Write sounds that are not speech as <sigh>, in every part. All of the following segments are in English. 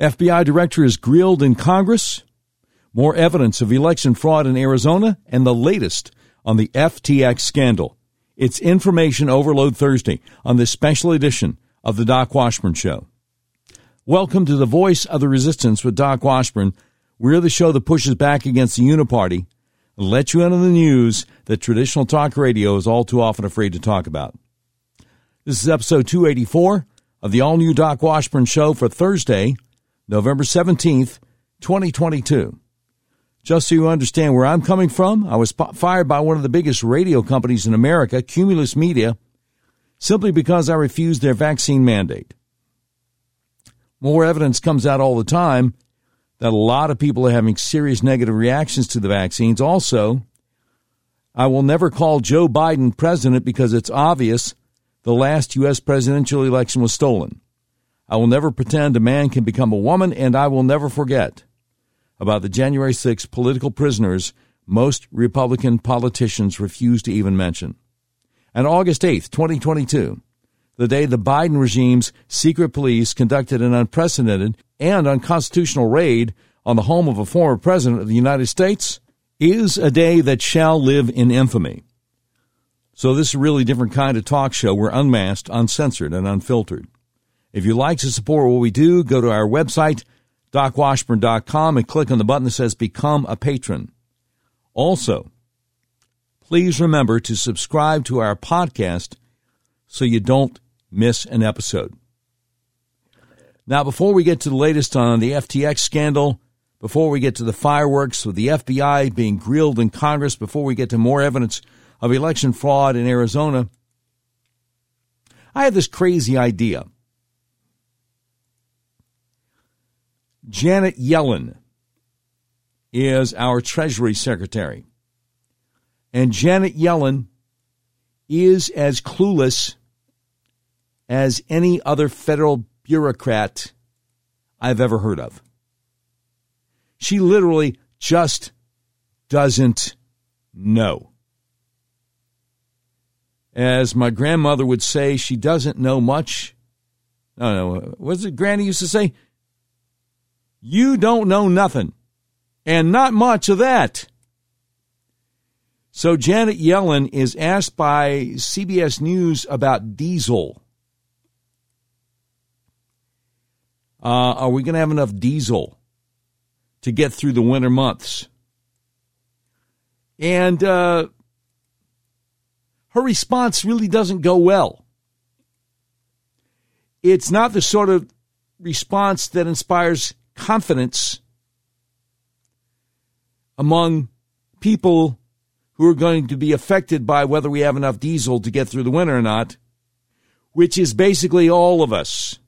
FBI director is grilled in Congress. More evidence of election fraud in Arizona and the latest on the FTX scandal. It's Information Overload Thursday on this special edition of the Doc Washburn Show. Welcome to the Voice of the Resistance with Doc Washburn. We're the show that pushes back against the Uniparty and lets you into the news that traditional talk radio is all too often afraid to talk about. This is episode 284 of the all new Doc Washburn Show for Thursday, November 17th, 2022. Just so you understand where I'm coming from, I was fired by one of the biggest radio companies in America, Cumulus Media, simply because I refused their vaccine mandate. More evidence comes out all the time that a lot of people are having serious negative reactions to the vaccines. Also, I will never call Joe Biden president because it's obvious the last U.S. presidential election was stolen. I will never pretend a man can become a woman, and I will never forget about the January 6 political prisoners most Republican politicians refuse to even mention. And August 8, 2022, the day the Biden regime's secret police conducted an unprecedented and unconstitutional raid on the home of a former president of the United States, is a day that shall live in infamy. So this is a really different kind of talk show. We're unmasked, uncensored, and unfiltered. If you'd like to support what we do, go to our website, docwashburn.com, and click on the button that says Become a Patron. Also, please remember to subscribe to our podcast so you don't miss an episode. Now, before we get to the latest on the FTX scandal, before we get to the fireworks with the FBI being grilled in Congress, before we get to more evidence of election fraud in Arizona, I have this crazy idea. Janet Yellen is our Treasury Secretary. And Janet Yellen is as clueless as any other federal bureaucrat I've ever heard of. She literally just doesn't know. As my grandmother would say, she doesn't know much. No, no, what it Granny used to say? You don't know nothing, and not much of that. So Janet Yellen is asked by CBS News about diesel. Uh, are we going to have enough diesel to get through the winter months? And uh, her response really doesn't go well. It's not the sort of response that inspires confidence among people who are going to be affected by whether we have enough diesel to get through the winter or not, which is basically all of us.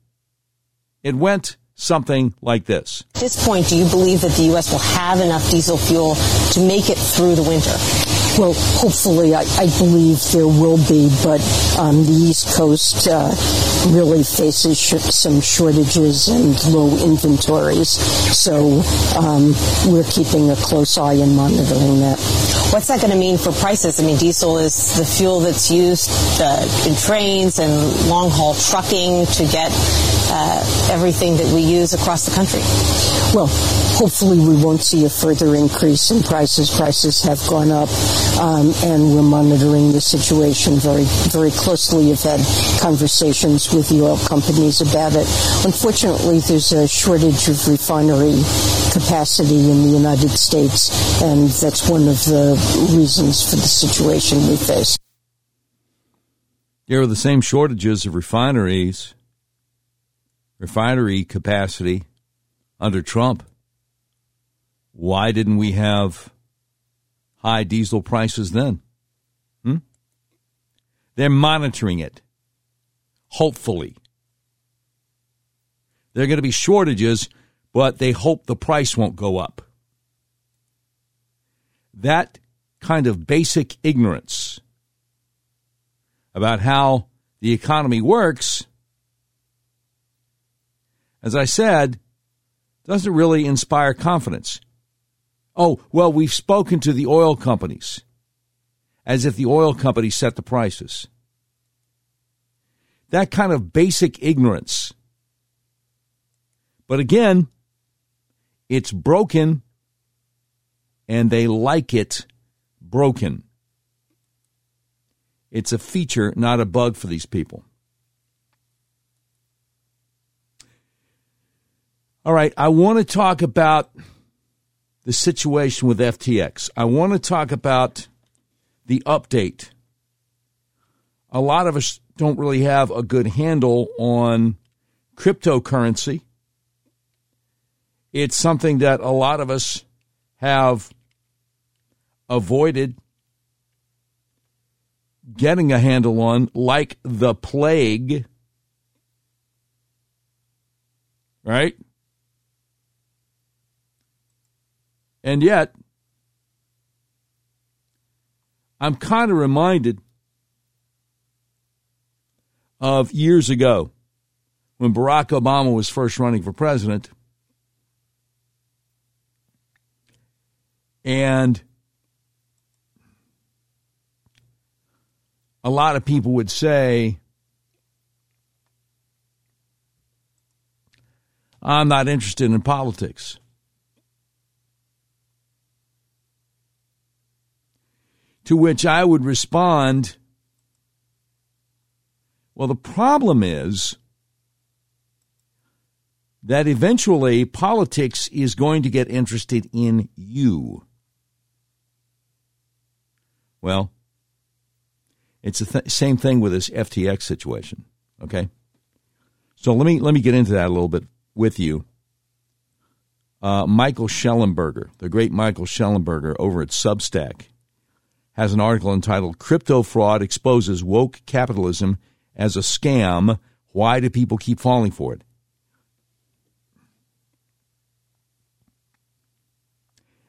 It went something like this. At this point, do you believe that the U.S. will have enough diesel fuel to make it through the winter? Well, hopefully, I, I believe there will be, but um, the East Coast uh, really faces sh- some shortages and low inventories. So um, we're keeping a close eye and monitoring that. What's that going to mean for prices? I mean, diesel is the fuel that's used uh, in trains and long haul trucking to get uh, everything that we use across the country. Well, hopefully we won't see a further increase in prices. Prices have gone up, um, and we're monitoring the situation very, very closely. Have had conversations with the oil companies about it. Unfortunately, there's a shortage of refinery capacity in the United States, and that's one of the reasons for the situation we face. There are the same shortages of refineries, refinery capacity under Trump. Why didn't we have high diesel prices then? Hmm? They're monitoring it. Hopefully. There are going to be shortages, but they hope the price won't go up. That kind of basic ignorance about how the economy works, as I said, doesn't really inspire confidence. Oh, well, we've spoken to the oil companies as if the oil companies set the prices. That kind of basic ignorance. But again, it's broken and they like it broken. It's a feature, not a bug for these people. All right, I want to talk about the situation with FTX. I want to talk about the update. A lot of us don't really have a good handle on cryptocurrency. It's something that a lot of us have avoided getting a handle on like the plague. Right? And yet, I'm kind of reminded of years ago when Barack Obama was first running for president. And a lot of people would say, I'm not interested in politics. To which I would respond, well, the problem is that eventually politics is going to get interested in you. Well, it's the th- same thing with this FTX situation. Okay, so let me let me get into that a little bit with you. Uh, Michael Shellenberger, the great Michael Shellenberger over at Substack, has an article entitled "Crypto Fraud Exposes Woke Capitalism as a Scam." Why do people keep falling for it?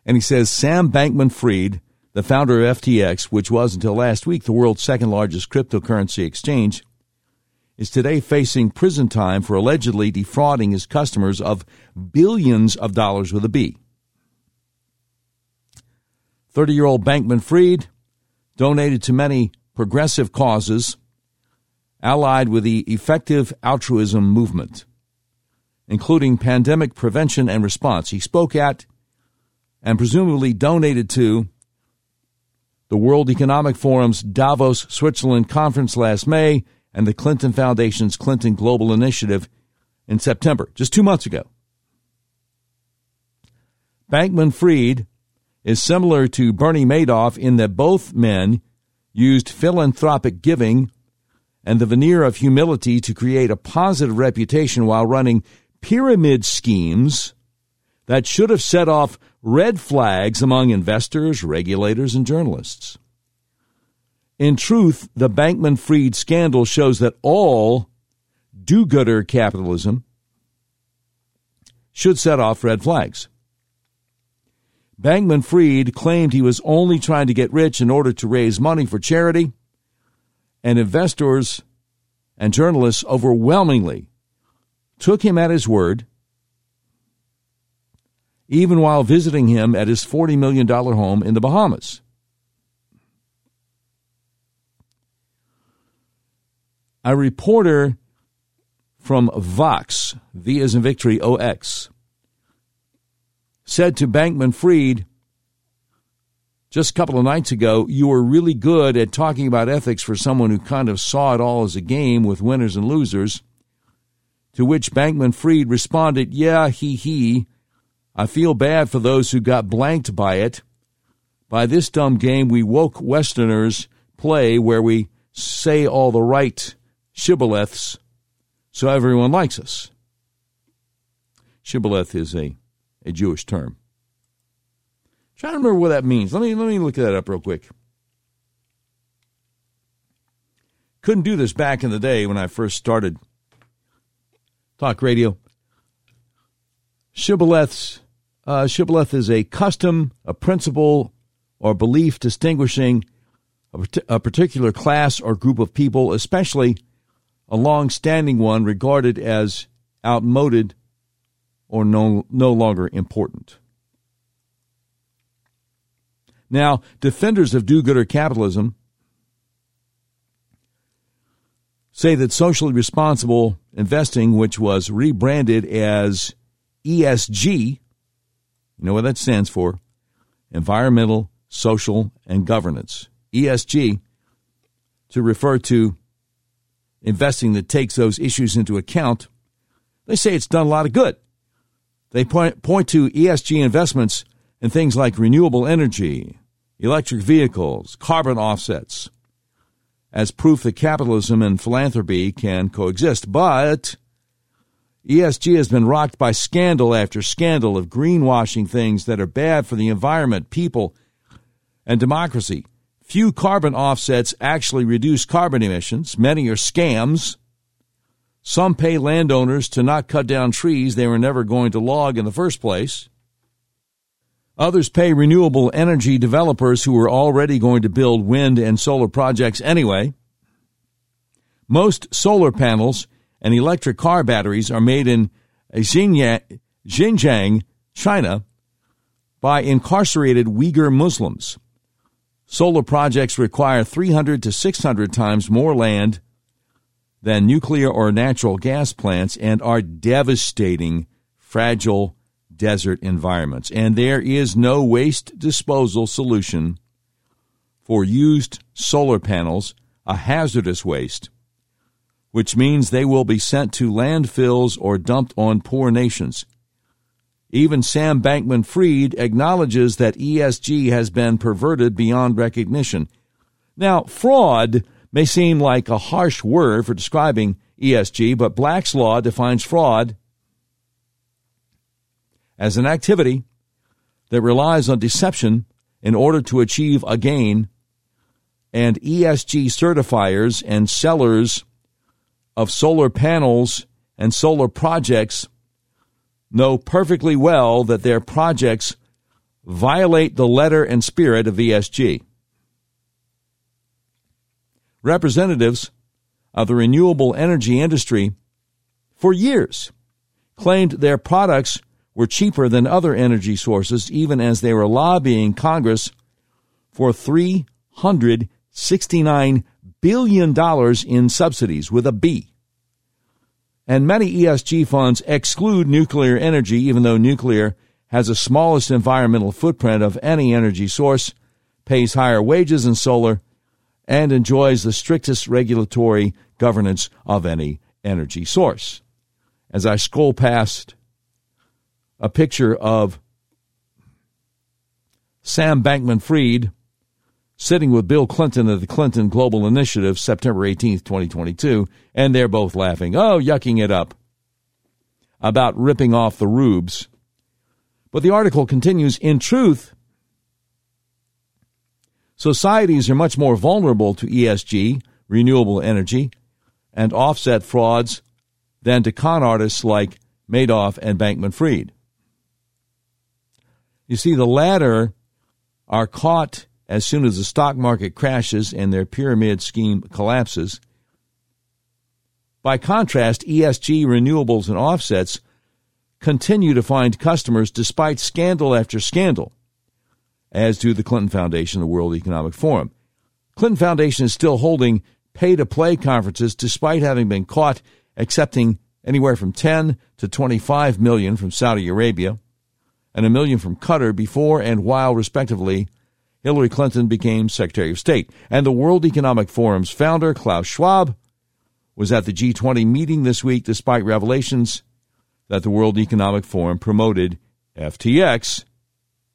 And he says Sam Bankman Fried the founder of FTX, which was until last week the world's second largest cryptocurrency exchange, is today facing prison time for allegedly defrauding his customers of billions of dollars with a B. 30 year old Bankman Fried donated to many progressive causes allied with the effective altruism movement, including pandemic prevention and response. He spoke at and presumably donated to the World Economic Forum's Davos, Switzerland conference last May, and the Clinton Foundation's Clinton Global Initiative in September, just two months ago. Bankman Fried is similar to Bernie Madoff in that both men used philanthropic giving and the veneer of humility to create a positive reputation while running pyramid schemes that should have set off red flags among investors, regulators, and journalists. In truth, the Bankman Fried scandal shows that all do gooder capitalism should set off red flags. Bankman Fried claimed he was only trying to get rich in order to raise money for charity, and investors and journalists overwhelmingly took him at his word even while visiting him at his $40 million home in the Bahamas. A reporter from Vox, V as in victory, OX, said to Bankman Fried just a couple of nights ago, You were really good at talking about ethics for someone who kind of saw it all as a game with winners and losers. To which Bankman Fried responded, Yeah, he, he. I feel bad for those who got blanked by it. By this dumb game, we woke Westerners play where we say all the right shibboleths so everyone likes us. Shibboleth is a, a Jewish term. I'm trying to remember what that means. Let me let me look that up real quick. Couldn't do this back in the day when I first started talk radio. Shibboleths uh, shibboleth is a custom, a principle, or belief distinguishing a, a particular class or group of people, especially a long standing one regarded as outmoded or no, no longer important. Now, defenders of do gooder capitalism say that socially responsible investing, which was rebranded as ESG. You know what that stands for? Environmental, social, and governance. ESG to refer to investing that takes those issues into account. They say it's done a lot of good. They point, point to ESG investments in things like renewable energy, electric vehicles, carbon offsets, as proof that capitalism and philanthropy can coexist. But ESG has been rocked by scandal after scandal of greenwashing things that are bad for the environment, people, and democracy. Few carbon offsets actually reduce carbon emissions. Many are scams. Some pay landowners to not cut down trees they were never going to log in the first place. Others pay renewable energy developers who are already going to build wind and solar projects anyway. Most solar panels and electric car batteries are made in Xinjiang, China, by incarcerated Uyghur Muslims. Solar projects require 300 to 600 times more land than nuclear or natural gas plants and are devastating fragile desert environments. And there is no waste disposal solution for used solar panels, a hazardous waste, which means they will be sent to landfills or dumped on poor nations. Even Sam Bankman Fried acknowledges that ESG has been perverted beyond recognition. Now, fraud may seem like a harsh word for describing ESG, but Black's Law defines fraud as an activity that relies on deception in order to achieve a gain, and ESG certifiers and sellers of solar panels and solar projects know perfectly well that their projects violate the letter and spirit of ESG. Representatives of the renewable energy industry for years claimed their products were cheaper than other energy sources, even as they were lobbying Congress for $369 billion in subsidies with a B. And many ESG funds exclude nuclear energy, even though nuclear has the smallest environmental footprint of any energy source, pays higher wages than solar, and enjoys the strictest regulatory governance of any energy source. As I scroll past a picture of Sam Bankman Fried sitting with Bill Clinton at the Clinton Global Initiative September 18th, 2022, and they're both laughing, oh, yucking it up about ripping off the rubes. But the article continues In truth, societies are much more vulnerable to ESG, renewable energy, and offset frauds than to con artists like Madoff and Bankman Fried. You see, the latter are caught as soon as the stock market crashes and their pyramid scheme collapses. By contrast, ESG renewables and offsets continue to find customers despite scandal after scandal, as do the Clinton Foundation and the World Economic Forum. Clinton Foundation is still holding pay to play conferences despite having been caught accepting anywhere from 10 to 25 million from Saudi Arabia and a million from Qatar before and while, respectively, Hillary Clinton became Secretary of State. And the World Economic Forum's founder, Klaus Schwab, was at the G20 meeting this week despite revelations that the World Economic Forum promoted FTX,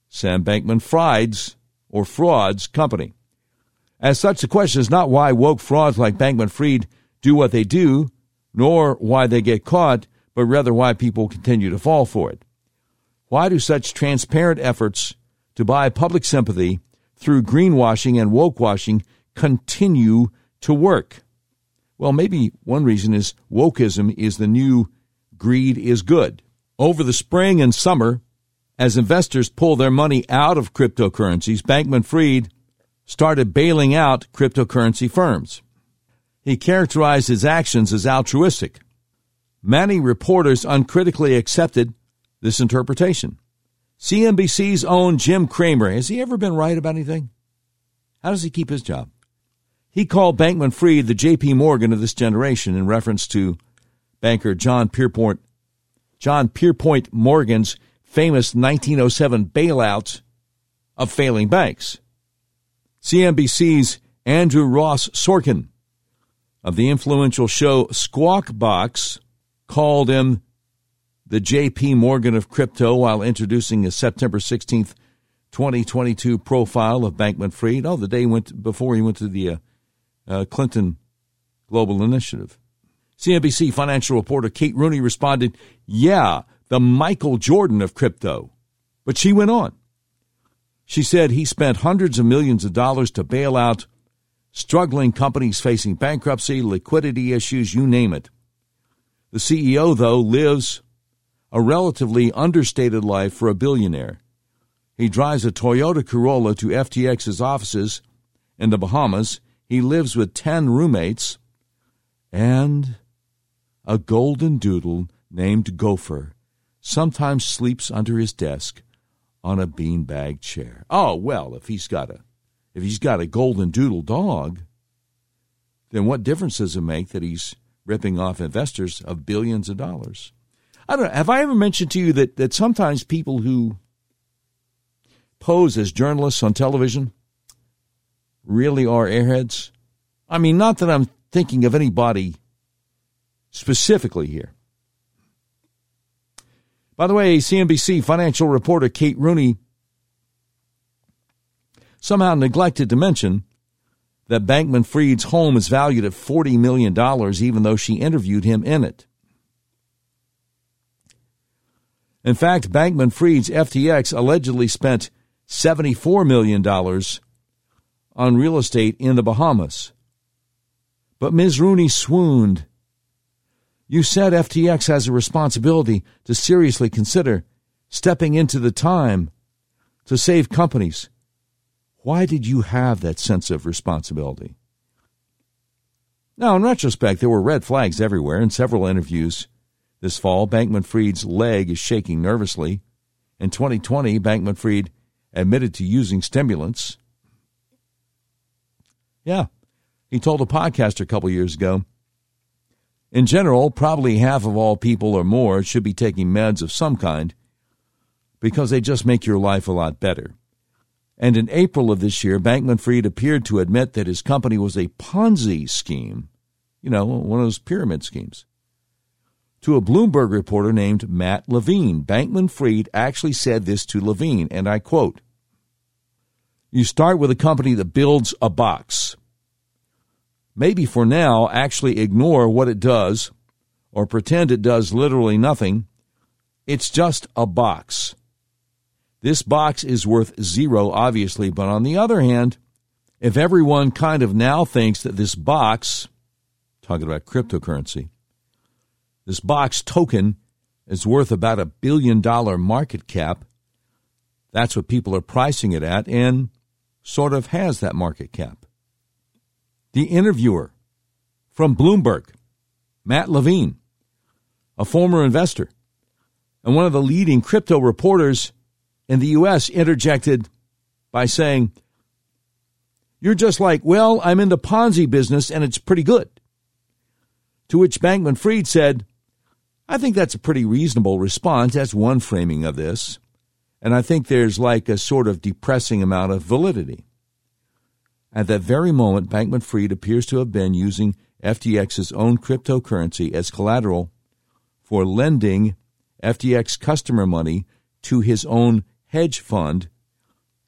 Sam Bankman Fried's or Fraud's company. As such, the question is not why woke frauds like Bankman Fried do what they do, nor why they get caught, but rather why people continue to fall for it. Why do such transparent efforts to buy public sympathy through greenwashing and wokewashing continue to work? Well, maybe one reason is wokeism is the new greed is good. Over the spring and summer, as investors pull their money out of cryptocurrencies, Bankman Fried started bailing out cryptocurrency firms. He characterized his actions as altruistic. Many reporters uncritically accepted this interpretation. CNBC's own Jim Cramer, has he ever been right about anything? How does he keep his job? He called Bankman Fried the J.P. Morgan of this generation in reference to banker John Pierpont John Pierpont Morgan's famous 1907 bailout of failing banks. CNBC's Andrew Ross Sorkin of the influential show Squawk Box called him the JP Morgan of crypto while introducing a September 16th, 2022 profile of Bankman Fried. Oh, the day went before he went to the uh, uh, Clinton Global Initiative. CNBC financial reporter Kate Rooney responded, Yeah, the Michael Jordan of crypto. But she went on. She said he spent hundreds of millions of dollars to bail out struggling companies facing bankruptcy, liquidity issues, you name it. The CEO, though, lives a relatively understated life for a billionaire. He drives a Toyota Corolla to FTX's offices in the Bahamas. He lives with 10 roommates and a golden doodle named Gopher sometimes sleeps under his desk on a beanbag chair. Oh, well, if he's got a if he's got a golden doodle dog, then what difference does it make that he's ripping off investors of billions of dollars? I don't know. Have I ever mentioned to you that, that sometimes people who pose as journalists on television really are airheads? I mean, not that I'm thinking of anybody specifically here. By the way, CNBC financial reporter Kate Rooney somehow neglected to mention that Bankman Fried's home is valued at $40 million, even though she interviewed him in it. In fact, Bankman Fried's FTX allegedly spent $74 million on real estate in the Bahamas. But Ms. Rooney swooned. You said FTX has a responsibility to seriously consider stepping into the time to save companies. Why did you have that sense of responsibility? Now, in retrospect, there were red flags everywhere. In several interviews, this fall, Bankman Fried's leg is shaking nervously. In 2020, Bankman Fried admitted to using stimulants. Yeah, he told a podcaster a couple years ago. In general, probably half of all people or more should be taking meds of some kind because they just make your life a lot better. And in April of this year, Bankman Fried appeared to admit that his company was a Ponzi scheme, you know, one of those pyramid schemes to a Bloomberg reporter named Matt Levine. Bankman Fried actually said this to Levine, and I quote You start with a company that builds a box. Maybe for now, actually ignore what it does or pretend it does literally nothing. It's just a box. This box is worth zero, obviously, but on the other hand, if everyone kind of now thinks that this box, talking about cryptocurrency, this box token is worth about a billion dollar market cap. That's what people are pricing it at and sort of has that market cap. The interviewer from Bloomberg, Matt Levine, a former investor and one of the leading crypto reporters in the U.S., interjected by saying, You're just like, well, I'm in the Ponzi business and it's pretty good. To which Bankman Fried said, I think that's a pretty reasonable response. That's one framing of this. And I think there's like a sort of depressing amount of validity. At that very moment, Bankman Fried appears to have been using FTX's own cryptocurrency as collateral for lending FTX customer money to his own hedge fund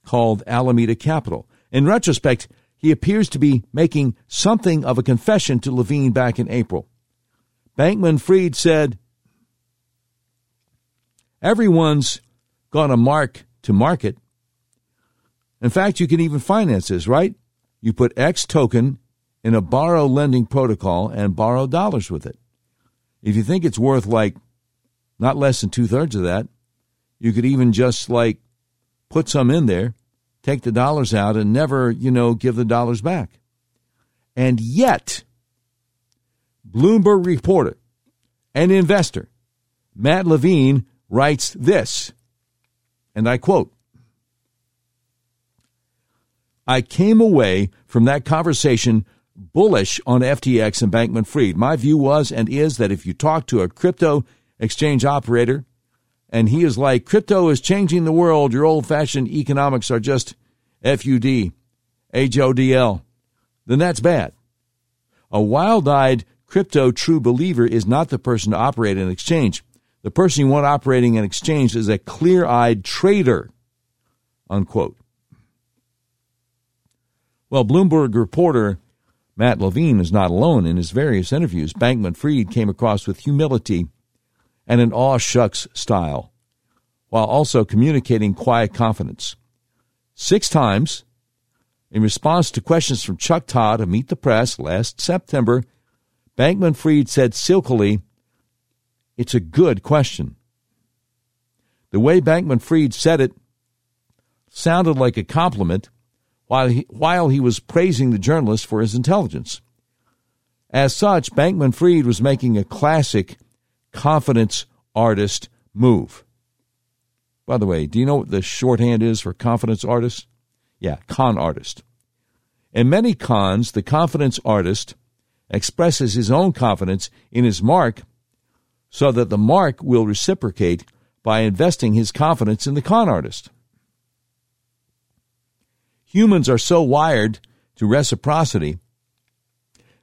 called Alameda Capital. In retrospect, he appears to be making something of a confession to Levine back in April. Bankman Fried said, Everyone's gone to mark to market. In fact, you can even finance this, right? You put X token in a borrow lending protocol and borrow dollars with it. If you think it's worth like not less than two thirds of that, you could even just like put some in there, take the dollars out, and never, you know, give the dollars back. And yet, Bloomberg reporter and investor Matt Levine writes this, and I quote I came away from that conversation bullish on FTX and Bankman Fried. My view was and is that if you talk to a crypto exchange operator, and he is like, crypto is changing the world. Your old fashioned economics are just FUD, HODL, then that's bad. A wild eyed crypto true believer is not the person to operate an exchange. The person you want operating an exchange is a clear eyed trader. Unquote. Well, Bloomberg reporter Matt Levine is not alone. In his various interviews, Bankman Fried came across with humility and an aw shucks style, while also communicating quiet confidence. Six times, in response to questions from Chuck Todd of Meet the Press last September, Bankman Fried said silkily, It's a good question. The way Bankman Fried said it sounded like a compliment while he, while he was praising the journalist for his intelligence. As such, Bankman Fried was making a classic confidence artist move. By the way, do you know what the shorthand is for confidence artist? Yeah, con artist. In many cons, the confidence artist expresses his own confidence in his mark so that the mark will reciprocate by investing his confidence in the con artist. Humans are so wired to reciprocity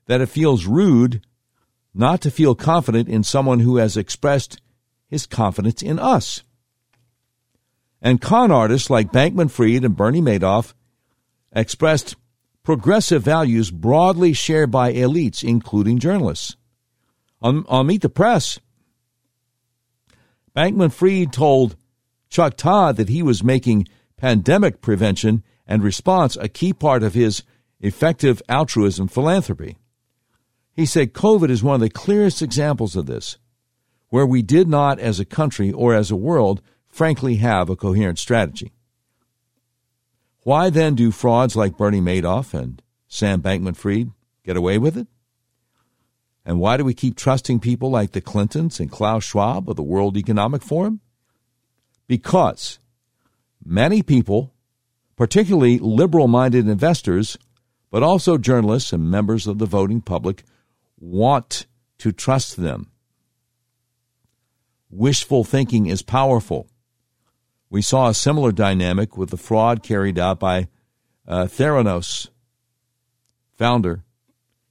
that it feels rude not to feel confident in someone who has expressed his confidence in us. And con artists like Bankman Fried and Bernie Madoff expressed progressive values broadly shared by elites, including journalists. On, on Meet the Press, Bankman Fried told Chuck Todd that he was making pandemic prevention and response a key part of his effective altruism philanthropy. He said COVID is one of the clearest examples of this, where we did not, as a country or as a world, frankly have a coherent strategy. Why then do frauds like Bernie Madoff and Sam Bankman Fried get away with it? And why do we keep trusting people like the Clintons and Klaus Schwab of the World Economic Forum? Because many people particularly liberal minded investors, but also journalists and members of the voting public, want to trust them. Wishful thinking is powerful. We saw a similar dynamic with the fraud carried out by uh, Theranos founder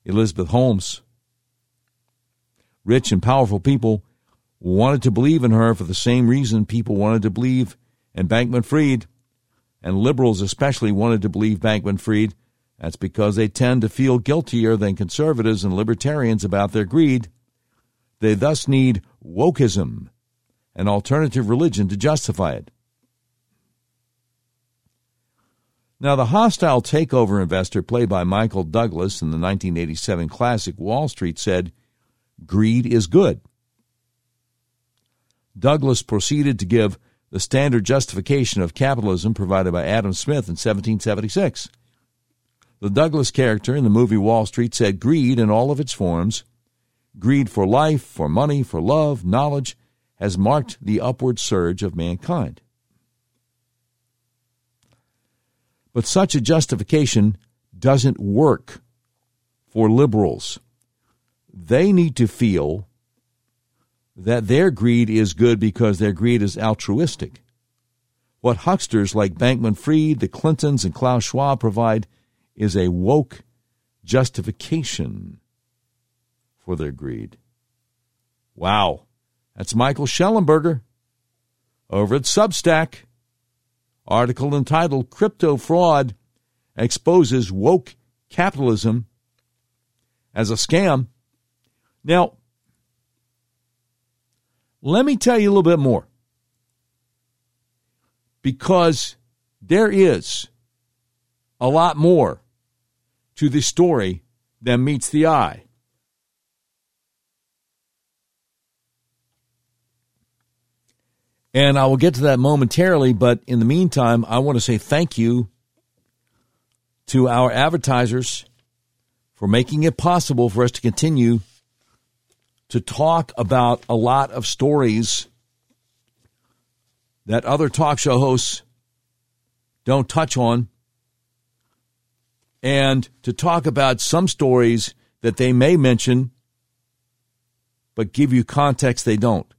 Elizabeth Holmes. Rich and powerful people wanted to believe in her for the same reason people wanted to believe in Bankman Fried and liberals especially wanted to believe Bankman Fried. That's because they tend to feel guiltier than conservatives and libertarians about their greed. They thus need wokeism, an alternative religion, to justify it. Now, the hostile takeover investor played by Michael Douglas in the 1987 classic Wall Street said, Greed is good. Douglas proceeded to give the standard justification of capitalism provided by Adam Smith in 1776. The Douglas character in the movie Wall Street said greed in all of its forms, greed for life, for money, for love, knowledge, has marked the upward surge of mankind. But such a justification doesn't work for liberals. They need to feel that their greed is good because their greed is altruistic. What hucksters like Bankman Fried, the Clintons, and Klaus Schwab provide is a woke justification for their greed. Wow. That's Michael Shellenberger over at Substack. Article entitled Crypto Fraud Exposes Woke Capitalism as a Scam. Now, let me tell you a little bit more. Because there is a lot more to this story than meets the eye. And I will get to that momentarily, but in the meantime, I want to say thank you to our advertisers for making it possible for us to continue to talk about a lot of stories that other talk show hosts don't touch on, and to talk about some stories that they may mention but give you context they don't.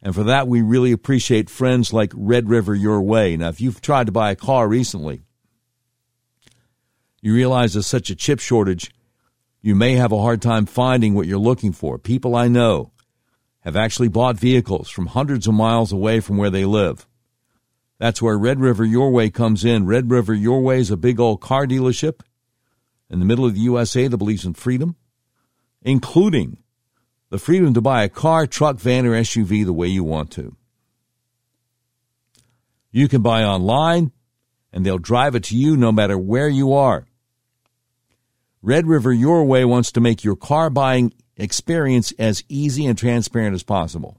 And for that, we really appreciate friends like Red River Your Way. Now, if you've tried to buy a car recently, you realize there's such a chip shortage, you may have a hard time finding what you're looking for. People I know have actually bought vehicles from hundreds of miles away from where they live. That's where Red River Your Way comes in. Red River Your Way is a big old car dealership in the middle of the USA that believes in freedom, including the freedom to buy a car, truck, van, or SUV the way you want to. You can buy online, and they'll drive it to you no matter where you are. Red River Your Way wants to make your car buying experience as easy and transparent as possible.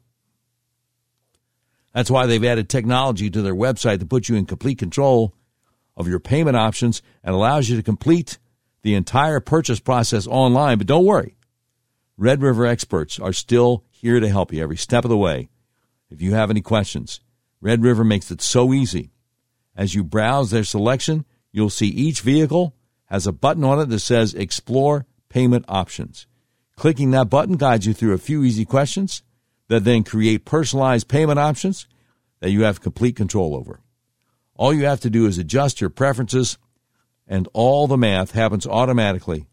That's why they've added technology to their website to put you in complete control of your payment options and allows you to complete the entire purchase process online. But don't worry, Red River experts are still here to help you every step of the way. If you have any questions, Red River makes it so easy. As you browse their selection, you'll see each vehicle has a button on it that says Explore Payment Options. Clicking that button guides you through a few easy questions that then create personalized payment options that you have complete control over. All you have to do is adjust your preferences, and all the math happens automatically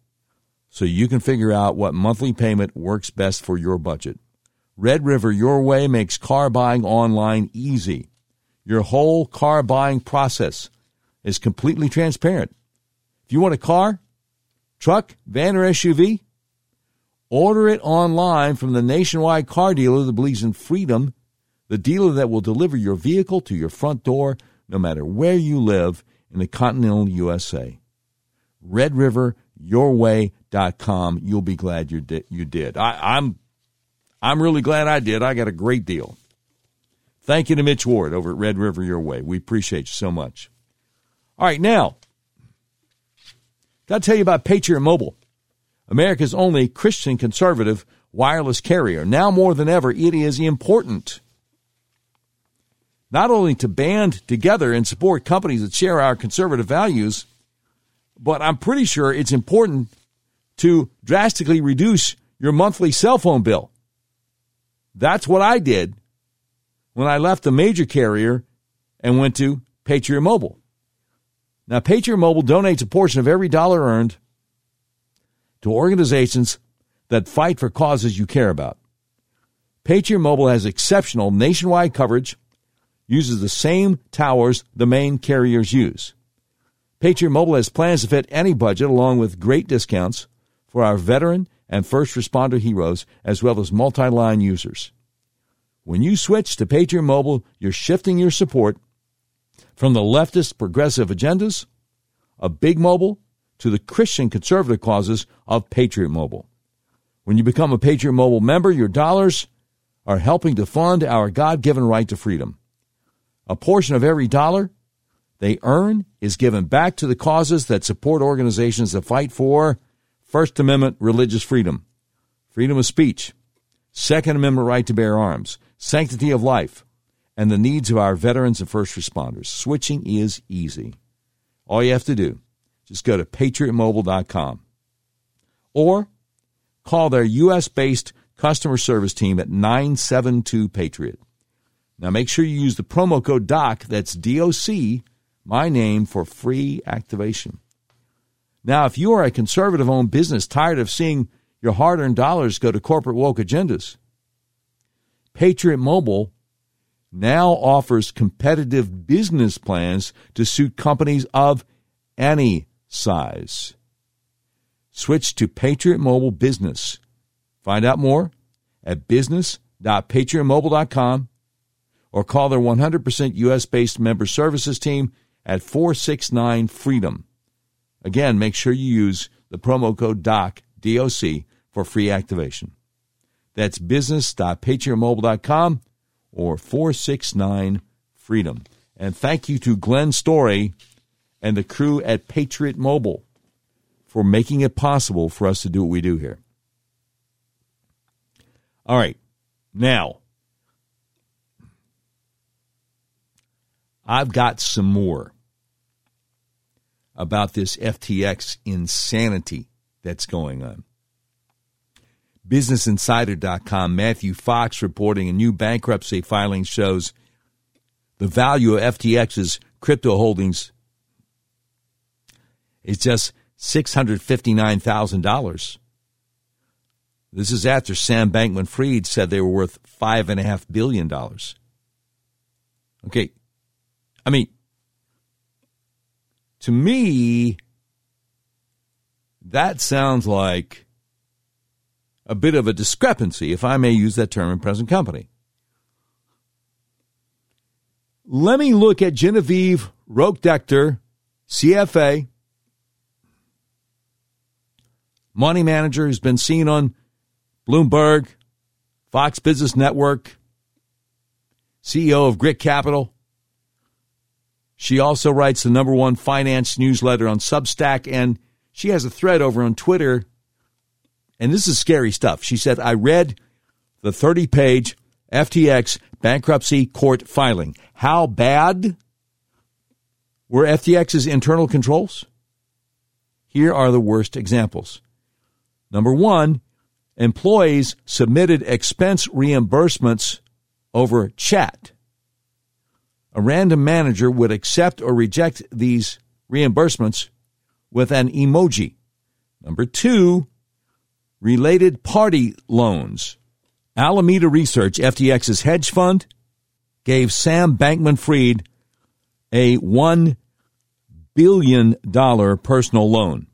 so you can figure out what monthly payment works best for your budget. Red River Your Way makes car buying online easy. Your whole car buying process is completely transparent. You want a car, truck, van, or SUV, order it online from the nationwide car dealer that believes in freedom, the dealer that will deliver your vehicle to your front door no matter where you live in the continental USA. RedRiverYourWay.com. You'll be glad you did. You did. I, I'm, I'm really glad I did. I got a great deal. Thank you to Mitch Ward over at Red River Your Way. We appreciate you so much. All right, now Got to tell you about Patriot Mobile, America's only Christian conservative wireless carrier. Now more than ever, it is important not only to band together and support companies that share our conservative values, but I'm pretty sure it's important to drastically reduce your monthly cell phone bill. That's what I did when I left the major carrier and went to Patriot Mobile. Now, Patriot Mobile donates a portion of every dollar earned to organizations that fight for causes you care about. Patriot Mobile has exceptional nationwide coverage, uses the same towers the main carriers use. Patriot Mobile has plans to fit any budget along with great discounts for our veteran and first responder heroes as well as multi-line users. When you switch to Patriot Mobile, you're shifting your support from the leftist progressive agendas of Big Mobile to the Christian conservative causes of Patriot Mobile. When you become a Patriot Mobile member, your dollars are helping to fund our God given right to freedom. A portion of every dollar they earn is given back to the causes that support organizations that fight for First Amendment religious freedom, freedom of speech, Second Amendment right to bear arms, sanctity of life, and the needs of our veterans and first responders. Switching is easy. All you have to do, is just go to patriotmobile.com or call their U.S. based customer service team at 972 Patriot. Now make sure you use the promo code DOC, that's DOC, my name, for free activation. Now, if you are a conservative owned business tired of seeing your hard earned dollars go to corporate woke agendas, Patriot Mobile now offers competitive business plans to suit companies of any size. Switch to Patriot Mobile Business. Find out more at business.patriotmobile.com or call their 100% U.S. based member services team at 469 Freedom. Again, make sure you use the promo code DOC, DOC, for free activation. That's business.patriotmobile.com or 469 Freedom. And thank you to Glenn Story and the crew at Patriot Mobile for making it possible for us to do what we do here. All right. Now, I've got some more about this FTX insanity that's going on. BusinessInsider.com, Matthew Fox reporting a new bankruptcy filing shows the value of FTX's crypto holdings is just $659,000. This is after Sam Bankman Fried said they were worth $5.5 billion. Okay. I mean, to me, that sounds like a bit of a discrepancy, if I may use that term in present company. Let me look at Genevieve Roch-Decter, CFA, money manager who's been seen on Bloomberg, Fox Business Network, CEO of Grit Capital. She also writes the number one finance newsletter on Substack, and she has a thread over on Twitter. And this is scary stuff. She said, I read the 30 page FTX bankruptcy court filing. How bad were FTX's internal controls? Here are the worst examples. Number one, employees submitted expense reimbursements over chat. A random manager would accept or reject these reimbursements with an emoji. Number two, related party loans. Alameda Research, FTX's hedge fund, gave Sam Bankman Fried a $1 billion personal loan.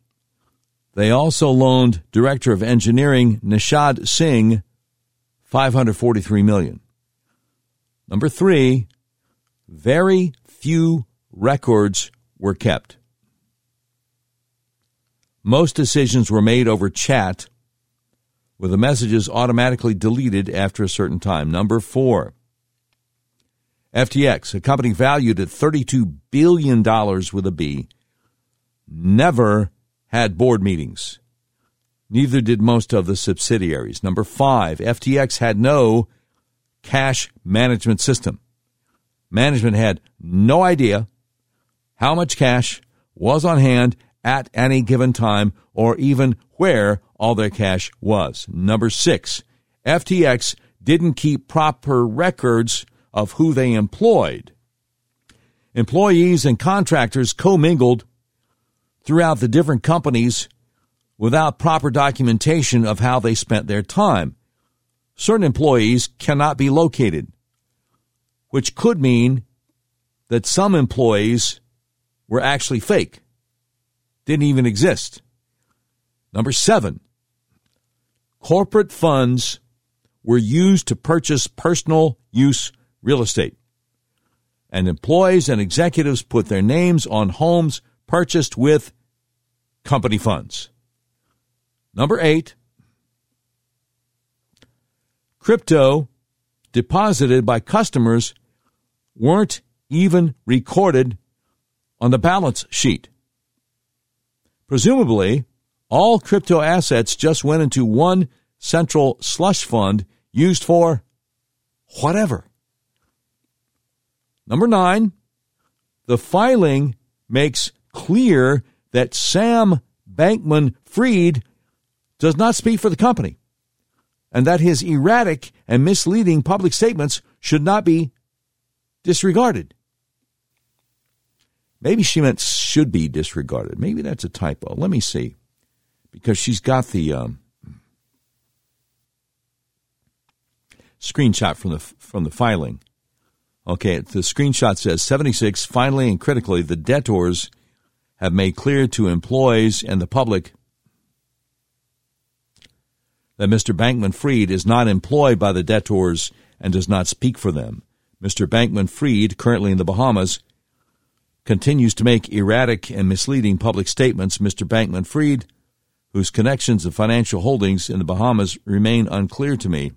They also loaned Director of Engineering Nishad Singh 543 million. Number 3, very few records were kept. Most decisions were made over chat with the messages automatically deleted after a certain time. Number four, FTX, a company valued at $32 billion with a B, never had board meetings. Neither did most of the subsidiaries. Number five, FTX had no cash management system. Management had no idea how much cash was on hand at any given time or even where all their cash was. Number six, FTX didn't keep proper records of who they employed. Employees and contractors commingled throughout the different companies without proper documentation of how they spent their time. Certain employees cannot be located, which could mean that some employees were actually fake, didn't even exist. Number seven, corporate funds were used to purchase personal use real estate. And employees and executives put their names on homes purchased with company funds. Number eight, crypto deposited by customers weren't even recorded on the balance sheet. Presumably, all crypto assets just went into one central slush fund used for whatever. Number nine, the filing makes clear that Sam Bankman Fried does not speak for the company and that his erratic and misleading public statements should not be disregarded. Maybe she meant should be disregarded. Maybe that's a typo. Let me see because she's got the um, screenshot from the from the filing. Okay, the screenshot says 76 finally and critically the debtors have made clear to employees and the public that Mr. Bankman Fried is not employed by the debtors and does not speak for them. Mr. Bankman Fried, currently in the Bahamas, continues to make erratic and misleading public statements. Mr. Bankman Fried whose connections and financial holdings in the Bahamas remain unclear to me,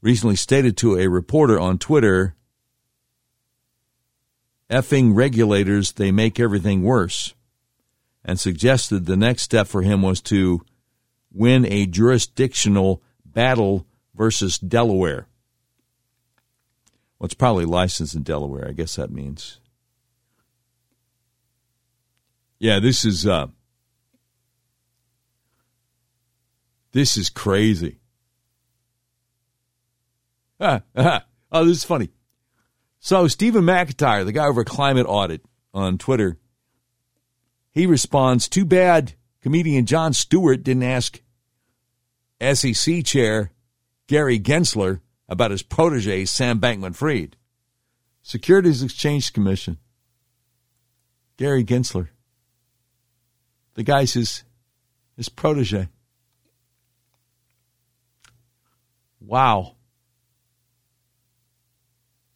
recently stated to a reporter on Twitter, effing regulators, they make everything worse, and suggested the next step for him was to win a jurisdictional battle versus Delaware. Well, it's probably licensed in Delaware. I guess that means. Yeah, this is uh, This is crazy. Ah, ah, oh, this is funny. So, Stephen McIntyre, the guy over Climate Audit on Twitter, he responds Too bad comedian Jon Stewart didn't ask SEC Chair Gary Gensler about his protege, Sam Bankman Fried. Securities Exchange Commission. Gary Gensler. The guy's his, his protege. Wow.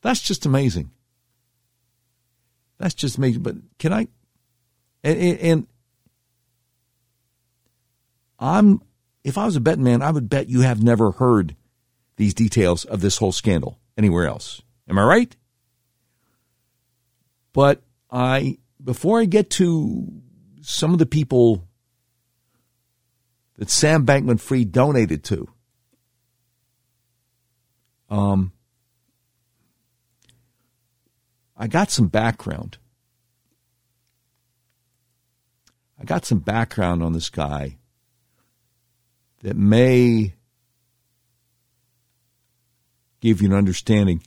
That's just amazing. That's just amazing. But can I? And, and, I'm, if I was a betting man, I would bet you have never heard these details of this whole scandal anywhere else. Am I right? But I, before I get to some of the people that Sam Bankman Fried donated to, um, I got some background. I got some background on this guy that may give you an understanding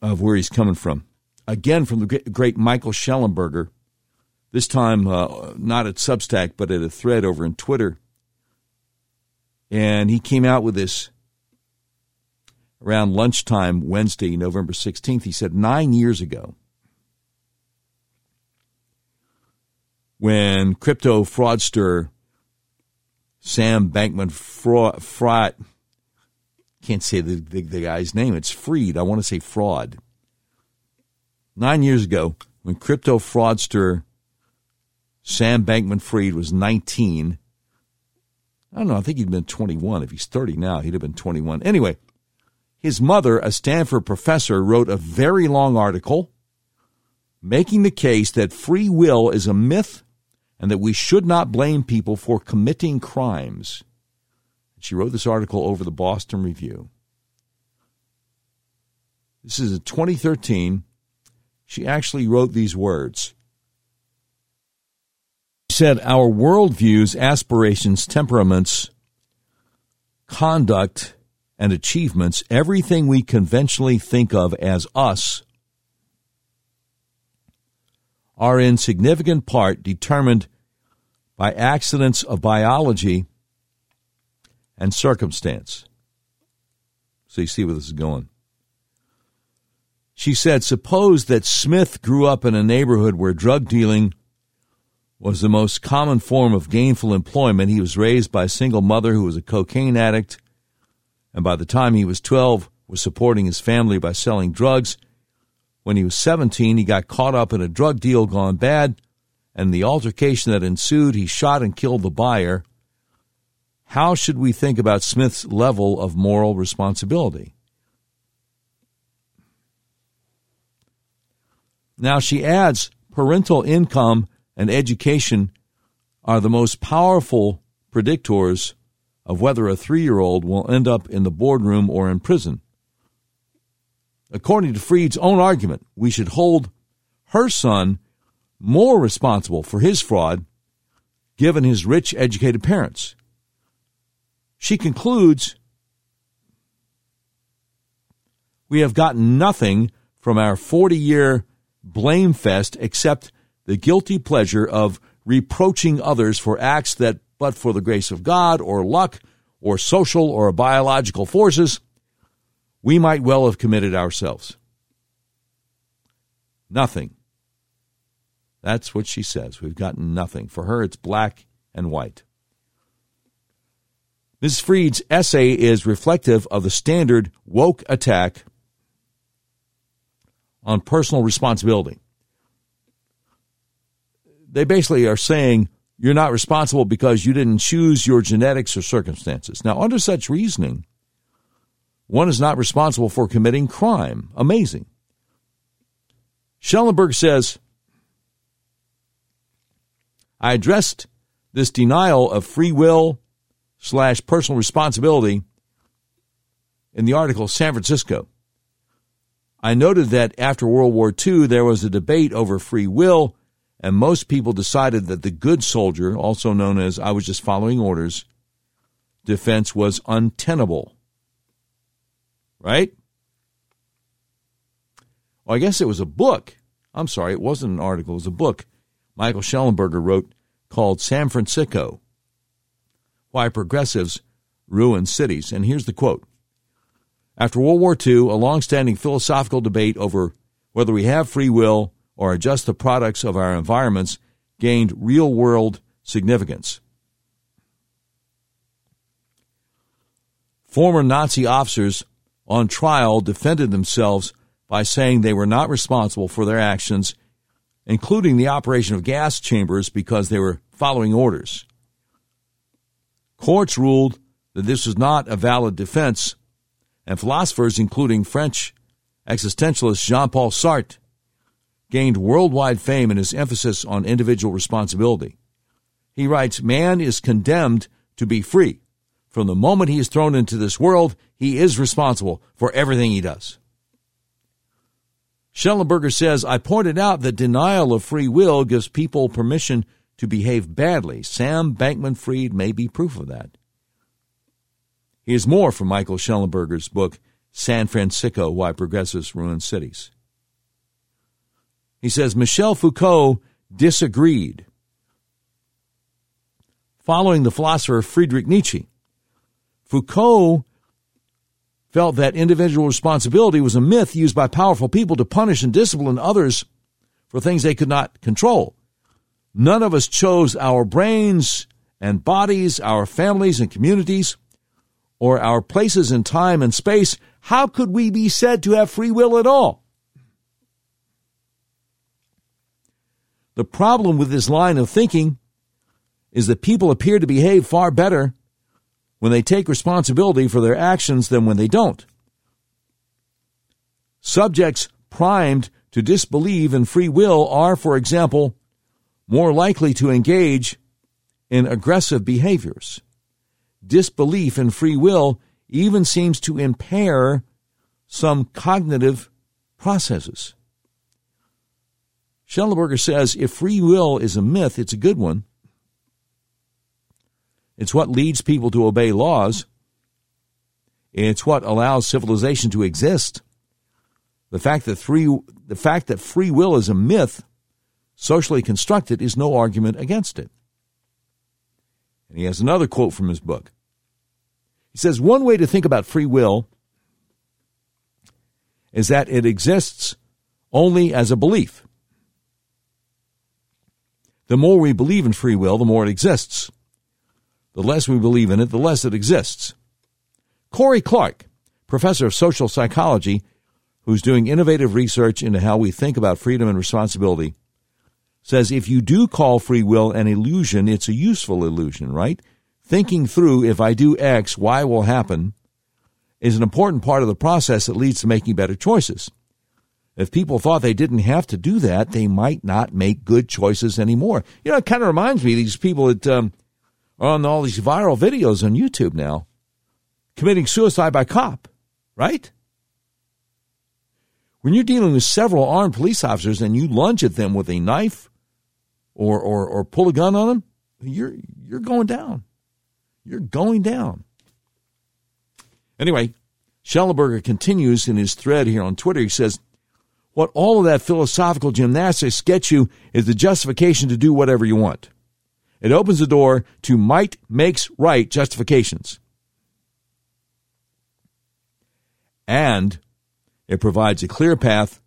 of where he's coming from. Again, from the great Michael Shellenberger, this time uh, not at Substack, but at a thread over in Twitter. And he came out with this around lunchtime Wednesday, November 16th. He said, Nine years ago, when crypto fraudster Sam Bankman Fraud, can't say the, the, the guy's name. It's Fried. I want to say fraud. Nine years ago, when crypto fraudster Sam Bankman Fried was 19, I don't know, I think he'd been 21. If he's 30 now, he'd have been 21. Anyway, his mother, a Stanford professor, wrote a very long article making the case that free will is a myth and that we should not blame people for committing crimes. She wrote this article over the Boston Review. This is in 2013. She actually wrote these words. She said, Our worldviews, aspirations, temperaments, conduct, and achievements, everything we conventionally think of as us, are in significant part determined by accidents of biology and circumstance. So you see where this is going. She said, Suppose that Smith grew up in a neighborhood where drug dealing was the most common form of gainful employment. He was raised by a single mother who was a cocaine addict, and by the time he was 12, was supporting his family by selling drugs. When he was 17, he got caught up in a drug deal gone bad, and the altercation that ensued, he shot and killed the buyer. How should we think about Smith's level of moral responsibility? Now she adds parental income and education are the most powerful predictors of whether a three year old will end up in the boardroom or in prison. According to Fried's own argument, we should hold her son more responsible for his fraud given his rich, educated parents. She concludes We have gotten nothing from our 40 year blame fest except the guilty pleasure of reproaching others for acts that, but for the grace of God or luck or social or biological forces, we might well have committed ourselves. Nothing. That's what she says. We've gotten nothing. For her, it's black and white. Ms. Fried's essay is reflective of the standard woke attack on personal responsibility. They basically are saying you're not responsible because you didn't choose your genetics or circumstances. Now, under such reasoning, one is not responsible for committing crime. Amazing. Schellenberg says, I addressed this denial of free will slash personal responsibility in the article San Francisco. I noted that after World War II, there was a debate over free will, and most people decided that the good soldier, also known as I was just following orders, defense was untenable. Right? Well, I guess it was a book. I'm sorry, it wasn't an article, it was a book Michael Shellenberger wrote called San Francisco Why Progressives Ruin Cities. And here's the quote After World War II, a long-standing philosophical debate over whether we have free will or adjust the products of our environments gained real world significance. Former Nazi officers on trial defended themselves by saying they were not responsible for their actions, including the operation of gas chambers, because they were following orders. Courts ruled that this was not a valid defense, and philosophers, including French existentialist Jean Paul Sartre, gained worldwide fame in his emphasis on individual responsibility. He writes, Man is condemned to be free. From the moment he is thrown into this world, he is responsible for everything he does. Shellenberger says, I pointed out that denial of free will gives people permission to behave badly. Sam Bankman Fried may be proof of that. Here's more from Michael Shellenberger's book, San Francisco Why Progressives Ruin Cities. He says Michel Foucault disagreed. Following the philosopher Friedrich Nietzsche, Foucault felt that individual responsibility was a myth used by powerful people to punish and discipline others for things they could not control. None of us chose our brains and bodies, our families and communities, or our places in time and space. How could we be said to have free will at all? The problem with this line of thinking is that people appear to behave far better when they take responsibility for their actions than when they don't. Subjects primed to disbelieve in free will are, for example, more likely to engage in aggressive behaviors. Disbelief in free will even seems to impair some cognitive processes. Shellenberger says if free will is a myth, it's a good one. It's what leads people to obey laws. It's what allows civilization to exist. The fact that free, the fact that free will is a myth, socially constructed, is no argument against it. And he has another quote from his book. He says, One way to think about free will is that it exists only as a belief. The more we believe in free will, the more it exists. The less we believe in it, the less it exists. Cory Clark, professor of social psychology, who's doing innovative research into how we think about freedom and responsibility, says if you do call free will an illusion, it's a useful illusion, right? Thinking through if I do X, Y will happen is an important part of the process that leads to making better choices. If people thought they didn't have to do that, they might not make good choices anymore. You know, it kind of reminds me of these people that um, on all these viral videos on YouTube now committing suicide by cop, right? When you're dealing with several armed police officers and you lunge at them with a knife or, or, or pull a gun on them, you're, you're going down. You're going down. Anyway, Shellenberger continues in his thread here on Twitter. He says, What all of that philosophical gymnastics gets you is the justification to do whatever you want. It opens the door to might makes right justifications. And it provides a clear path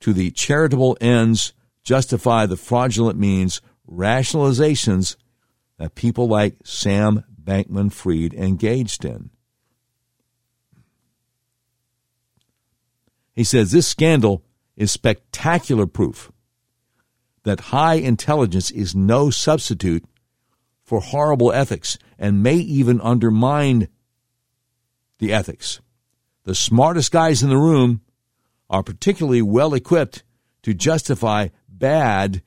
to the charitable ends justify the fraudulent means rationalizations that people like Sam Bankman Fried engaged in. He says this scandal is spectacular proof that high intelligence is no substitute for horrible ethics and may even undermine the ethics. The smartest guys in the room are particularly well equipped to justify bad,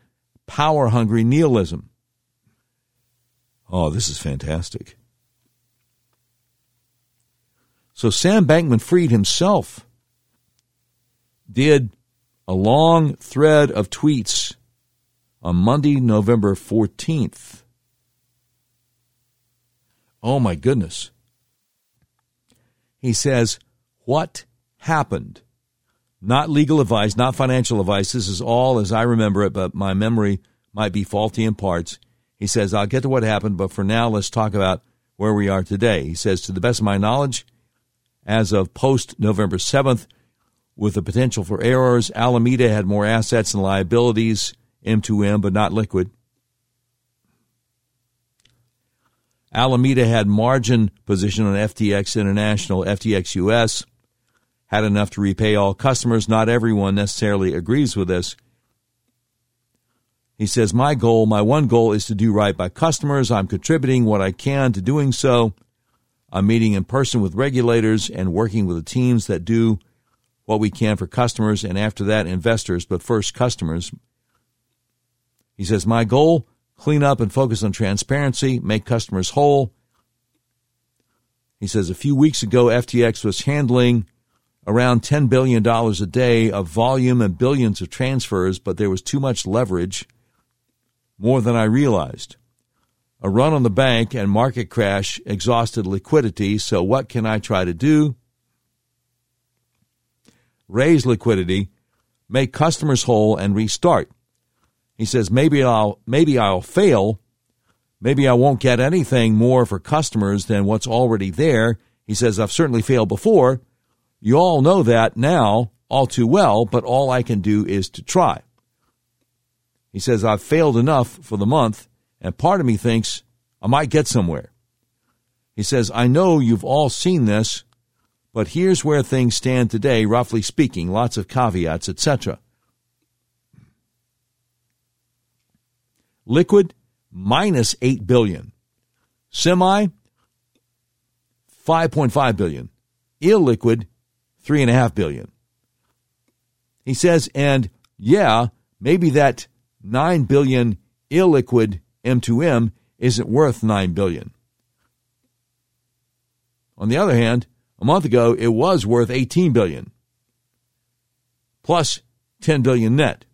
power hungry nihilism. Oh, this is fantastic. So Sam Bankman Fried himself did a long thread of tweets on Monday, November 14th, Oh my goodness. He says, What happened? Not legal advice, not financial advice. This is all as I remember it, but my memory might be faulty in parts. He says, I'll get to what happened, but for now, let's talk about where we are today. He says, To the best of my knowledge, as of post November 7th, with the potential for errors, Alameda had more assets and liabilities, M2M, but not liquid. Alameda had margin position on FTX International, FTX US, had enough to repay all customers. Not everyone necessarily agrees with this. He says, My goal, my one goal is to do right by customers. I'm contributing what I can to doing so. I'm meeting in person with regulators and working with the teams that do what we can for customers and after that, investors, but first, customers. He says, My goal clean up and focus on transparency, make customers whole. He says a few weeks ago, FTX was handling around $10 billion a day of volume and billions of transfers, but there was too much leverage, more than I realized. A run on the bank and market crash exhausted liquidity, so what can I try to do? Raise liquidity, make customers whole, and restart. He says maybe I'll maybe I'll fail. Maybe I won't get anything more for customers than what's already there. He says I've certainly failed before. You all know that now all too well, but all I can do is to try. He says I've failed enough for the month, and part of me thinks I might get somewhere. He says I know you've all seen this, but here's where things stand today, roughly speaking, lots of caveats, etc. Liquid, minus 8 billion. Semi, 5.5 billion. Illiquid, 3.5 billion. He says, and yeah, maybe that 9 billion illiquid M2M isn't worth 9 billion. On the other hand, a month ago it was worth 18 billion plus 10 billion net.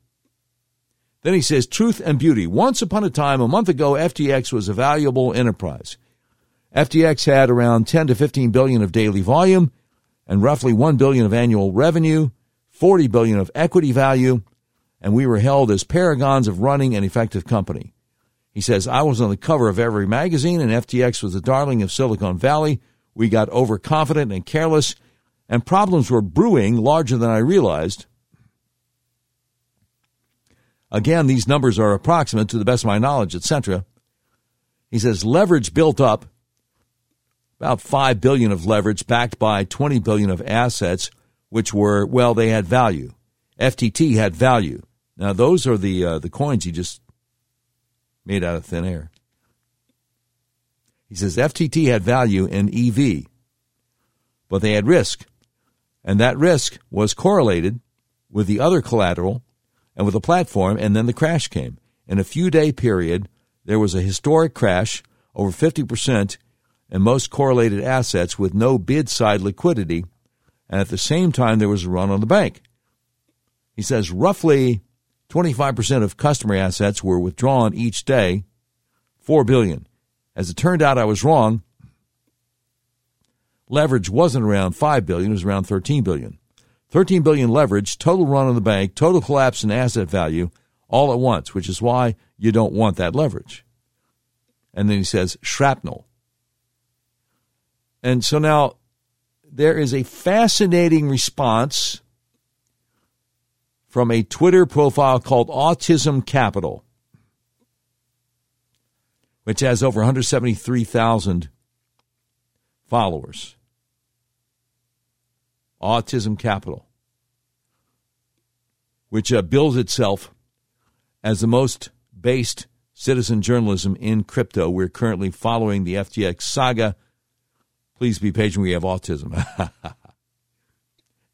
Then he says, Truth and beauty. Once upon a time, a month ago, FTX was a valuable enterprise. FTX had around 10 to 15 billion of daily volume and roughly 1 billion of annual revenue, 40 billion of equity value, and we were held as paragons of running an effective company. He says, I was on the cover of every magazine, and FTX was the darling of Silicon Valley. We got overconfident and careless, and problems were brewing larger than I realized. Again, these numbers are approximate to the best of my knowledge, etc. He says leverage built up about 5 billion of leverage backed by 20 billion of assets which were well they had value. FTT had value. Now those are the uh, the coins he just made out of thin air. He says FTT had value in EV, but they had risk. And that risk was correlated with the other collateral and with a platform, and then the crash came. In a few day period, there was a historic crash, over 50% in most correlated assets with no bid side liquidity, and at the same time, there was a run on the bank. He says roughly 25% of customer assets were withdrawn each day, 4 billion. As it turned out, I was wrong. Leverage wasn't around 5 billion, it was around 13 billion. 13 billion leverage, total run on the bank, total collapse in asset value all at once, which is why you don't want that leverage. And then he says shrapnel. And so now there is a fascinating response from a Twitter profile called Autism Capital, which has over 173,000 followers. Autism Capital, which uh, bills itself as the most based citizen journalism in crypto. We're currently following the FTX saga. Please be patient. We have autism. <laughs>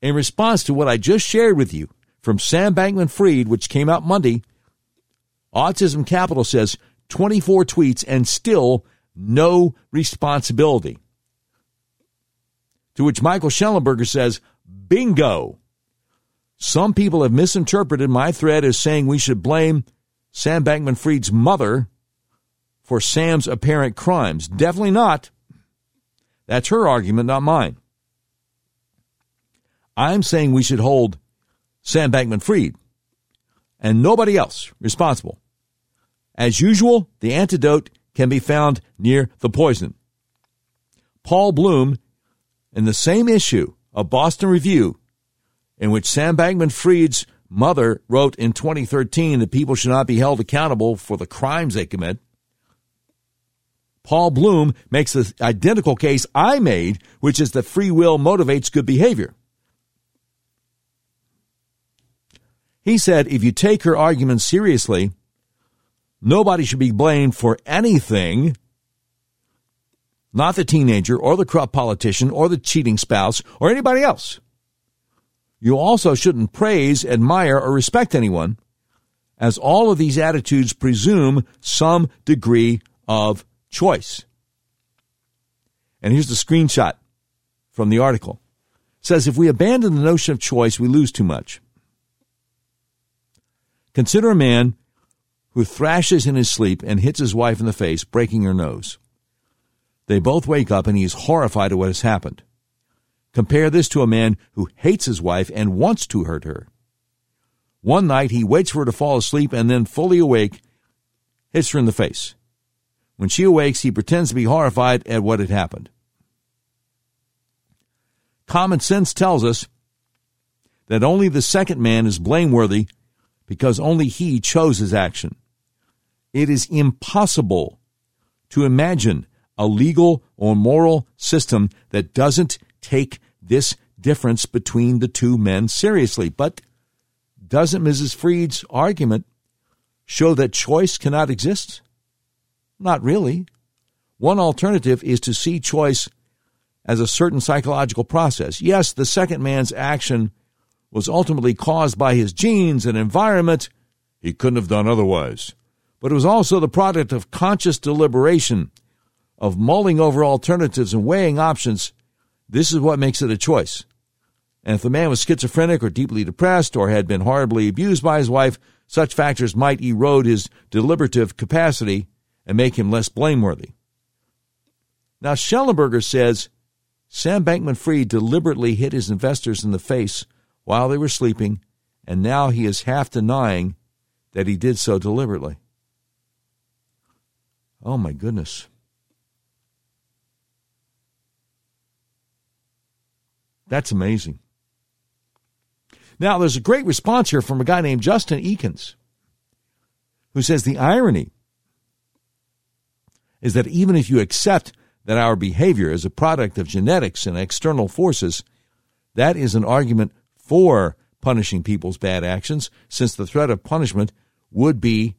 in response to what I just shared with you from Sam Bankman Fried, which came out Monday, Autism Capital says 24 tweets and still no responsibility. To which Michael Shellenberger says, bingo. Some people have misinterpreted my thread as saying we should blame Sam Bankman Fried's mother for Sam's apparent crimes. Definitely not. That's her argument, not mine. I'm saying we should hold Sam Bankman Fried and nobody else responsible. As usual, the antidote can be found near the poison. Paul Bloom, in the same issue of Boston Review, in which Sam Bankman Fried's mother wrote in 2013 that people should not be held accountable for the crimes they commit, Paul Bloom makes the identical case I made, which is that free will motivates good behavior. He said if you take her argument seriously, nobody should be blamed for anything, not the teenager or the corrupt politician or the cheating spouse or anybody else. You also shouldn't praise, admire, or respect anyone, as all of these attitudes presume some degree of choice. And here's the screenshot from the article. It says if we abandon the notion of choice, we lose too much. Consider a man who thrashes in his sleep and hits his wife in the face, breaking her nose. They both wake up and he is horrified at what has happened. Compare this to a man who hates his wife and wants to hurt her. One night he waits for her to fall asleep and then, fully awake, hits her in the face. When she awakes, he pretends to be horrified at what had happened. Common sense tells us that only the second man is blameworthy because only he chose his action. It is impossible to imagine a legal or moral system that doesn't take this difference between the two men seriously. But doesn't Mrs. Fried's argument show that choice cannot exist? Not really. One alternative is to see choice as a certain psychological process. Yes, the second man's action was ultimately caused by his genes and environment, he couldn't have done otherwise. But it was also the product of conscious deliberation, of mulling over alternatives and weighing options. This is what makes it a choice. And if the man was schizophrenic or deeply depressed or had been horribly abused by his wife, such factors might erode his deliberative capacity and make him less blameworthy. Now, Shellenberger says Sam Bankman Fried deliberately hit his investors in the face while they were sleeping, and now he is half denying that he did so deliberately. Oh my goodness. That's amazing. Now, there's a great response here from a guy named Justin Eakins, who says the irony is that even if you accept that our behavior is a product of genetics and external forces, that is an argument for punishing people's bad actions, since the threat of punishment would be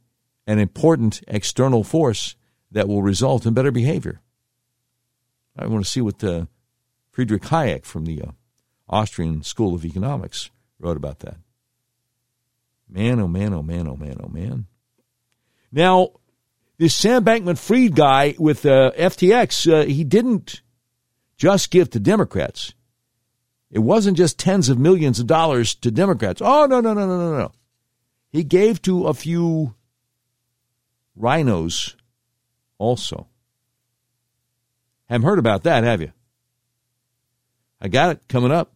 an important external force that will result in better behavior. I want to see what uh, Friedrich Hayek from the uh, Austrian School of Economics wrote about that. Man, oh man, oh man, oh man, oh man. Now, this Sam Bankman Fried guy with uh, FTX, uh, he didn't just give to Democrats. It wasn't just tens of millions of dollars to Democrats. Oh, no, no, no, no, no, no. He gave to a few RINOs also. Haven't heard about that, have you? I got it coming up.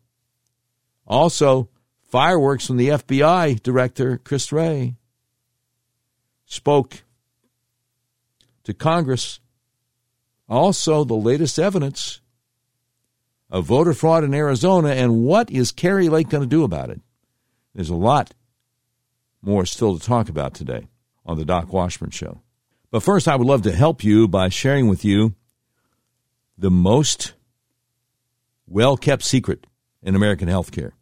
Also, fireworks from the FBI director, Chris Wray, spoke to Congress. Also, the latest evidence of voter fraud in Arizona, and what is Kari Lake going to do about it? There's a lot more still to talk about today on the Doc Washburn Show. But first, I would love to help you by sharing with you the most well kept secret in American healthcare.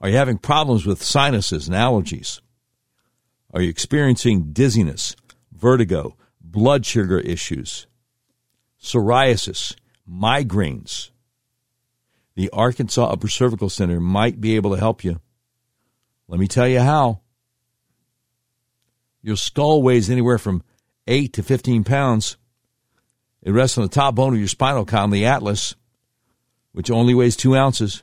Are you having problems with sinuses and allergies? Are you experiencing dizziness, vertigo, blood sugar issues, psoriasis, migraines? the Arkansas Upper Cervical Center might be able to help you. Let me tell you how. Your skull weighs anywhere from 8 to 15 pounds. It rests on the top bone of your spinal column, the atlas, which only weighs 2 ounces.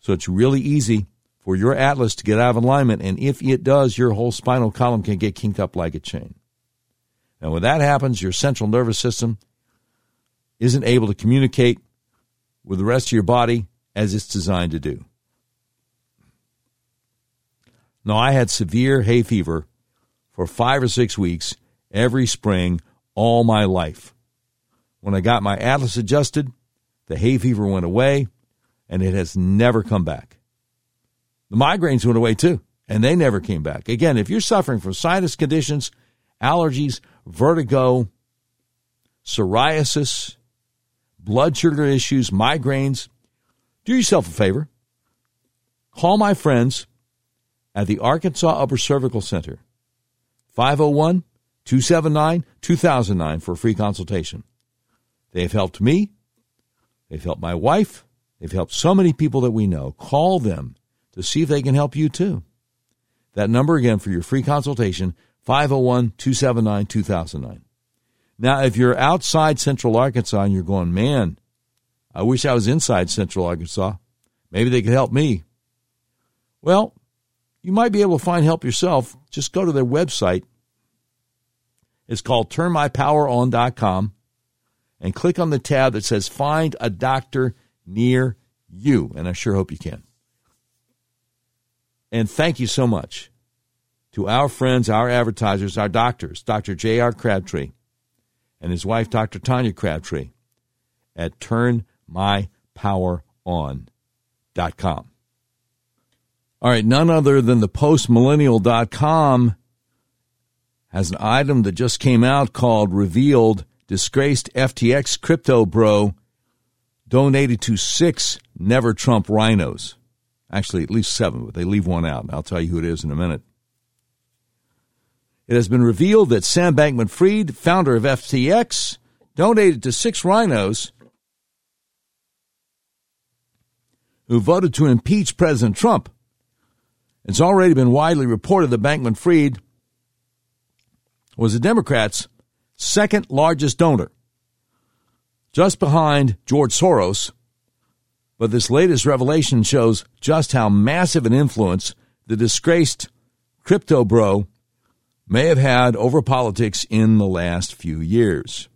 So it's really easy for your atlas to get out of alignment, and if it does, your whole spinal column can get kinked up like a chain. And when that happens, your central nervous system isn't able to communicate with the rest of your body as it's designed to do. Now, I had severe hay fever for five or six weeks every spring all my life. When I got my atlas adjusted, the hay fever went away and it has never come back. The migraines went away too, and they never came back. Again, if you're suffering from sinus conditions, allergies, vertigo, psoriasis, blood sugar issues, migraines, do yourself a favor. Call my friends at the Arkansas Upper Cervical Center, 501 279 2009 for a free consultation. They've helped me. They've helped my wife. They've helped so many people that we know. Call them to see if they can help you too. That number again for your free consultation, 501 279 2009. Now, if you're outside Central Arkansas and you're going, man, I wish I was inside Central Arkansas, maybe they could help me. Well, you might be able to find help yourself. Just go to their website. It's called turnmypoweron.com and click on the tab that says Find a Doctor Near You. And I sure hope you can. And thank you so much to our friends, our advertisers, our doctors, Dr. J.R. Crabtree and his wife, Dr. Tanya Crabtree, at turnmypoweron.com. All right, none other than the postmillennial.com has an item that just came out called Revealed Disgraced FTX Crypto Bro Donated to Six Never Trump RINOs. Actually, at least seven, but they leave one out. I'll tell you who it is in a minute. It has been revealed that Sam Bankman Fried, founder of FTX, donated to six RINOs who voted to impeach President Trump. It's already been widely reported that Bankman Fried was the Democrats' second largest donor, just behind George Soros. But this latest revelation shows just how massive an influence the disgraced crypto bro may have had over politics in the last few years.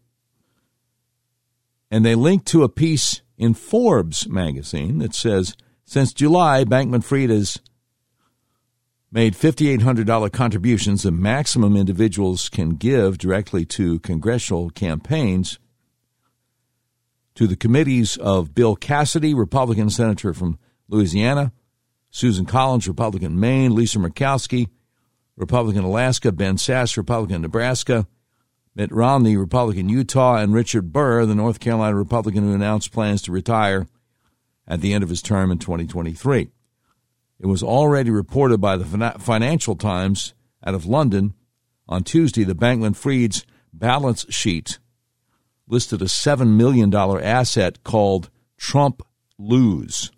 And they link to a piece in Forbes magazine that says since July, Bankman Fried has made $5,800 contributions, the maximum individuals can give directly to congressional campaigns, to the committees of Bill Cassidy, Republican senator from Louisiana, Susan Collins, Republican Maine, Lisa Murkowski, Republican Alaska, Ben Sasse, Republican Nebraska, Mitt Romney, Republican Utah, and Richard Burr, the North Carolina Republican who announced plans to retire at the end of his term in 2023. It was already reported by the Financial Times out of London on Tuesday The Bankman Fried's balance sheet listed a $7 million asset called Trump Lose.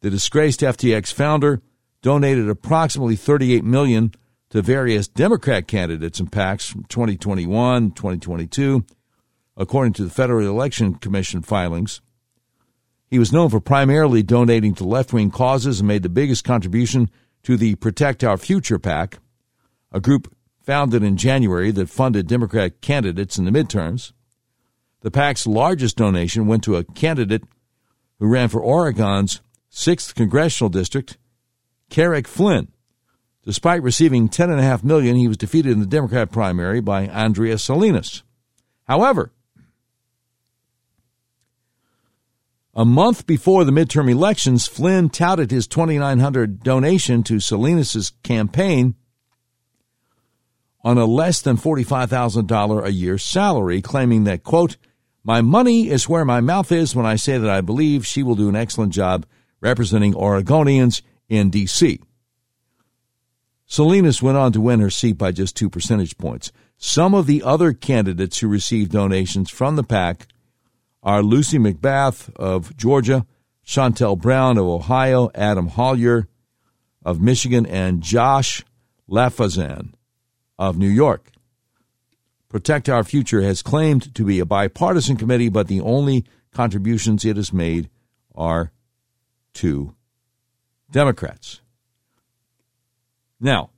The disgraced FTX founder donated approximately 38 million to various Democrat candidates and PACs from 2021, 2022, according to the Federal Election Commission filings. He was known for primarily donating to left-wing causes and made the biggest contribution to the Protect Our Future PAC, a group founded in January that funded Democrat candidates in the midterms. The PAC's largest donation went to a candidate who ran for Oregon's 6th congressional district Carrick Flynn. Despite receiving 10.5 million, he was defeated in the Democrat primary by Andrea Salinas. However, a month before the midterm elections, Flynn touted his 2900 donation to Salinas' campaign on a less than $45,000 a year salary, claiming that, quote, my money is where my mouth is when I say that I believe she will do an excellent job representing Oregonians in D.C. Salinas went on to win her seat by just two percentage points. Some of the other candidates who received donations from the PAC are Lucy McBath of Georgia, Shontel Brown of Ohio, Adam Hollier of Michigan, and Josh Lafazan of New York. Protect Our Future has claimed to be a bipartisan committee, but the only contributions it has made are to Democrats. Now,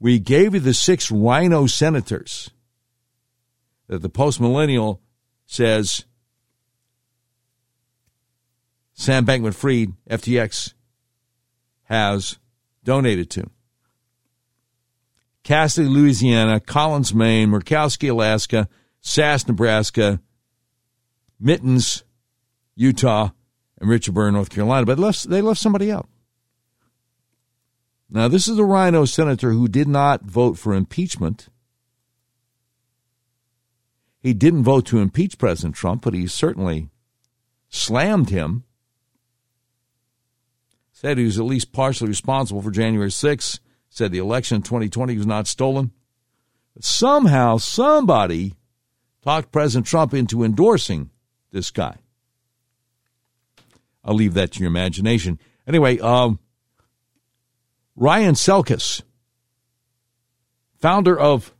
we gave you the six RINO senators that the post millennial says Sam Bankman Fried, FTX, has donated to. Cassidy, Louisiana, Collins, Maine, Murkowski, Alaska, Sasse, Nebraska, Mittens, Utah, and Richard Burr, North Carolina. But left, they left somebody out. Now, this is a RINO senator who did not vote for impeachment. He didn't vote to impeach President Trump, but he certainly slammed him. Said he was at least partially responsible for January 6th. Said the election in 2020 was not stolen. But somehow, somebody talked President Trump into endorsing this guy. I'll leave that to your imagination. Anyway, um, Ryan Selkis, founder of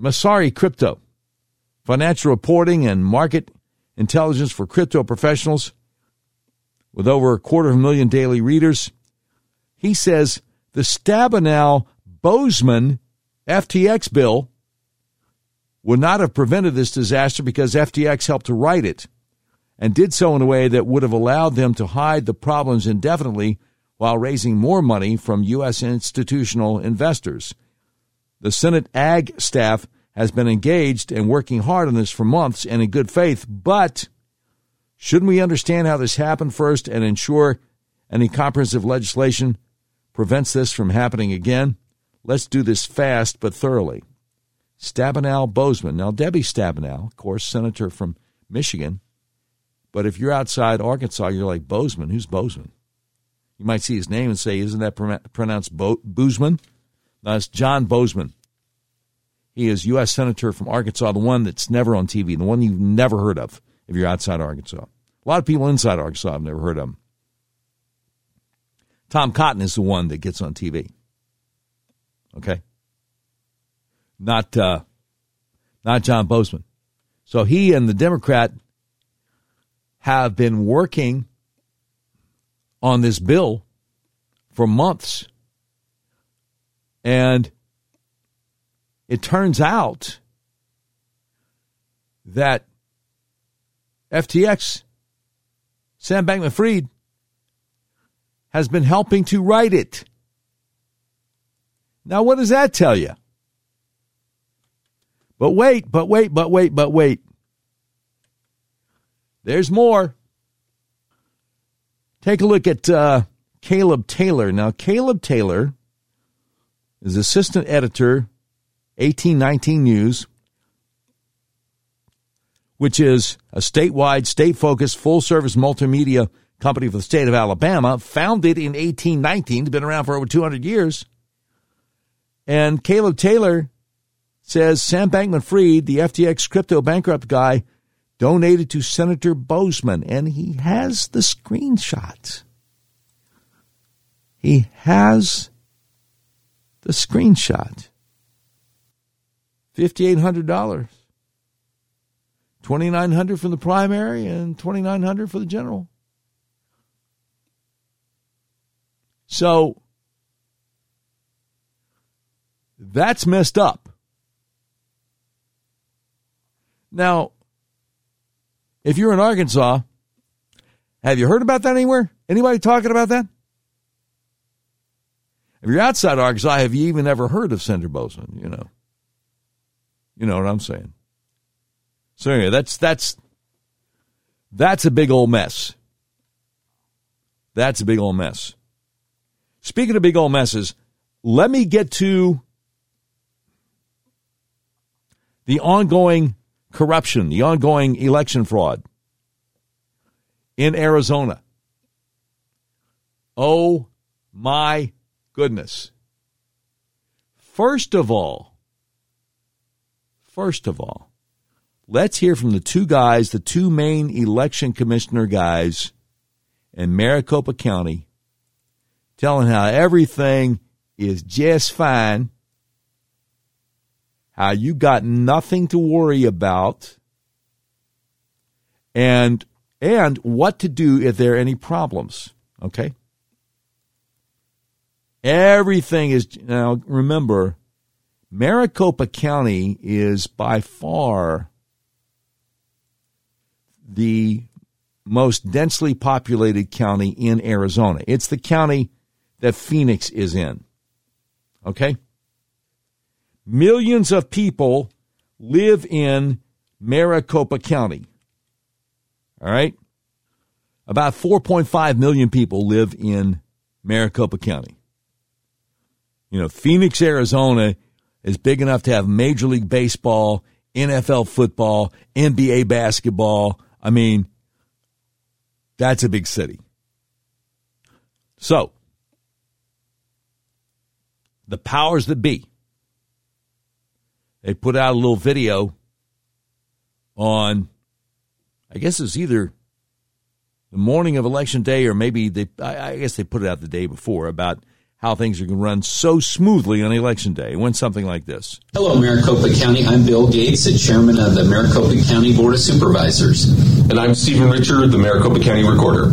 Messari Crypto, financial reporting and market intelligence for crypto professionals, with over a quarter of a million daily readers. He says the Stabenow Boozman FTX bill would not have prevented this disaster because FTX helped to write it and did so in a way that would have allowed them to hide the problems indefinitely while raising more money from U.S. institutional investors. The Senate Ag staff has been engaged and working hard on this for months and in good faith, but shouldn't we understand how this happened first and ensure any comprehensive legislation prevents this from happening again? Let's do this fast but thoroughly. Stabenow Bozeman. Now, Debbie Stabenow, of course, senator from Michigan. But if you're outside Arkansas, you're like, Bozeman? Who's Bozeman? You might see his name and say, isn't that pronounced Bo- Boozman? No, it's John Bozeman. He is U.S. Senator from Arkansas, the one that's never on TV, the one you've never heard of if you're outside Arkansas. A lot of people inside Arkansas have never heard of him. Tom Cotton is the one that gets on TV. Okay? Not uh, not John Boozman. So he and the Democrat have been working on this bill for months. And it turns out that FTX, Sam Bankman Fried, has been helping to write it. Now, what does that tell you? But wait, but wait, but wait, but wait. There's more. Take a look at uh, Caleb Taylor. Now, Caleb Taylor is assistant editor, 1819 News, which is a statewide, state focused, full service multimedia company for the state of Alabama, founded in 1819, it's been around for over 200 years. And Caleb Taylor says Sam Bankman Fried, the FTX crypto bankrupt guy, donated to Senator Bozeman, and he has the screenshot. He has the screenshot. $5,800. 2900 for the primary and 2900 for the general. So that's messed up. Now, if you're in Arkansas, have you heard about that anywhere? Anybody talking about that? If you're outside Arkansas, have you even ever heard of Senator Bozeman? You know, you know what I'm saying. So anyway, that's that's that's a big old mess. That's a big old mess. Speaking of big old messes, let me get to the ongoing corruption, the ongoing election fraud in Arizona. Oh my goodness. First of all, first of all, let's hear from the two guys, the two main election commissioner guys in Maricopa County, telling how everything is just fine how you got nothing to worry about and and what to do if there are any problems okay? Everything is now remember Maricopa County is by far the most densely populated county in Arizona. It's the county that Phoenix is in. Okay? Millions of people live in Maricopa County. All right? About 4.5 million people live in Maricopa County. You know, Phoenix, Arizona is big enough to have Major League Baseball, NFL football, NBA basketball. I mean, that's a big city. So, the powers that be, they put out a little video on, I guess it was either the morning of election day or maybe they, I guess they put it out the day before about how things are going to run so smoothly on election day. when something like this. Hello, Maricopa County. I'm Bill Gates, the chairman of the Maricopa County Board of Supervisors. And I'm Stephen Richer, the Maricopa County Recorder.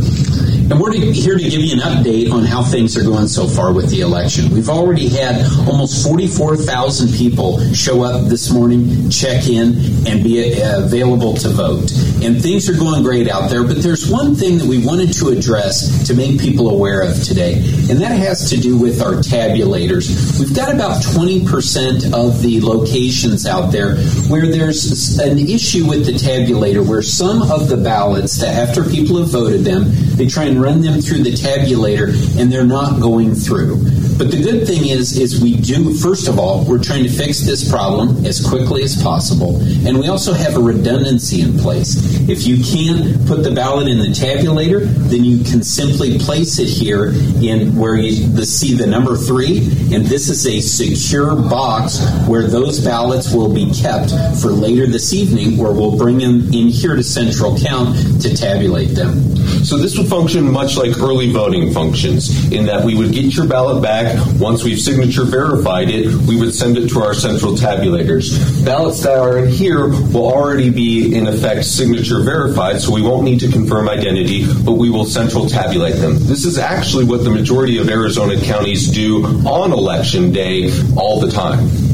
And we're here to give you an update on how things are going so far with the election. We've already had almost 44,000 people show up this morning, check in, and be uh, available to vote. And things are going great out there, but there's one thing that we wanted to address to make people aware of today, and that has to do with our tabulators. We've got about 20% of the locations out there where there's an issue with the tabulator, where some of the ballots, that after people have voted them, they try and run them through the tabulator and they're not going through. But the good thing is, is we do, first of all, we're trying to fix this problem as quickly as possible. And we also have a redundancy in place. If you can't put the ballot in the tabulator, then you can simply place it here in where you see the number three. And this is a secure box where those ballots will be kept for later this evening, where we'll bring them in here to central count to tabulate them. So this will function much like early voting functions in that we would get your ballot back once we've signature verified it, we would send it to our central tabulators. Ballots that are in here will already be, in effect, signature verified, so we won't need to confirm identity, but we will central tabulate them. This is actually what the majority of Arizona counties do on election day all the time.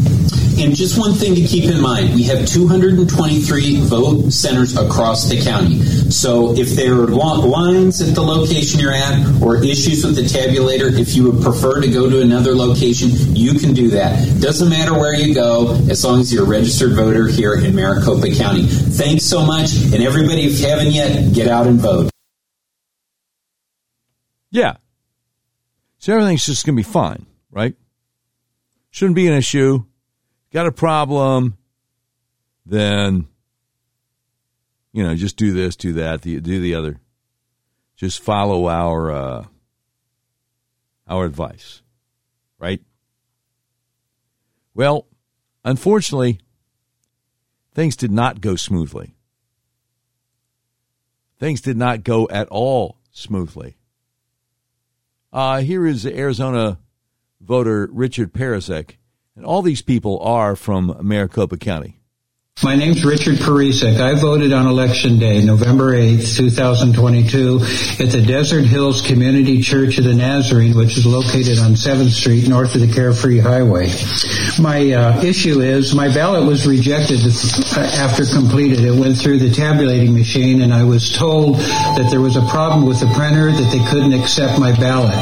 And just one thing to keep in mind we have 223 vote centers across the county. So if there are lines at the location you're at or issues with the tabulator, if you would prefer to go to another location, you can do that. Doesn't matter where you go as long as you're a registered voter here in Maricopa County. Thanks so much. And everybody, if you haven't yet, get out and vote. Yeah. So everything's just going to be fine, right? Shouldn't be an issue got a problem, then you know just do this, do that, do the other. Just follow our uh, our advice, right? Well, unfortunately, things did not go smoothly. Things did not go at all smoothly. Uh, here is Arizona voter Richard Perezek and all these people are from Maricopa County. My name's Richard Parisek. I voted on election day, November 8th, 2022, at the Desert Hills Community Church of the Nazarene, which is located on 7th Street north of the Carefree Highway. My uh, issue is my ballot was rejected after completed. It went through the tabulating machine and I was told that there was a problem with the printer that they couldn't accept my ballot.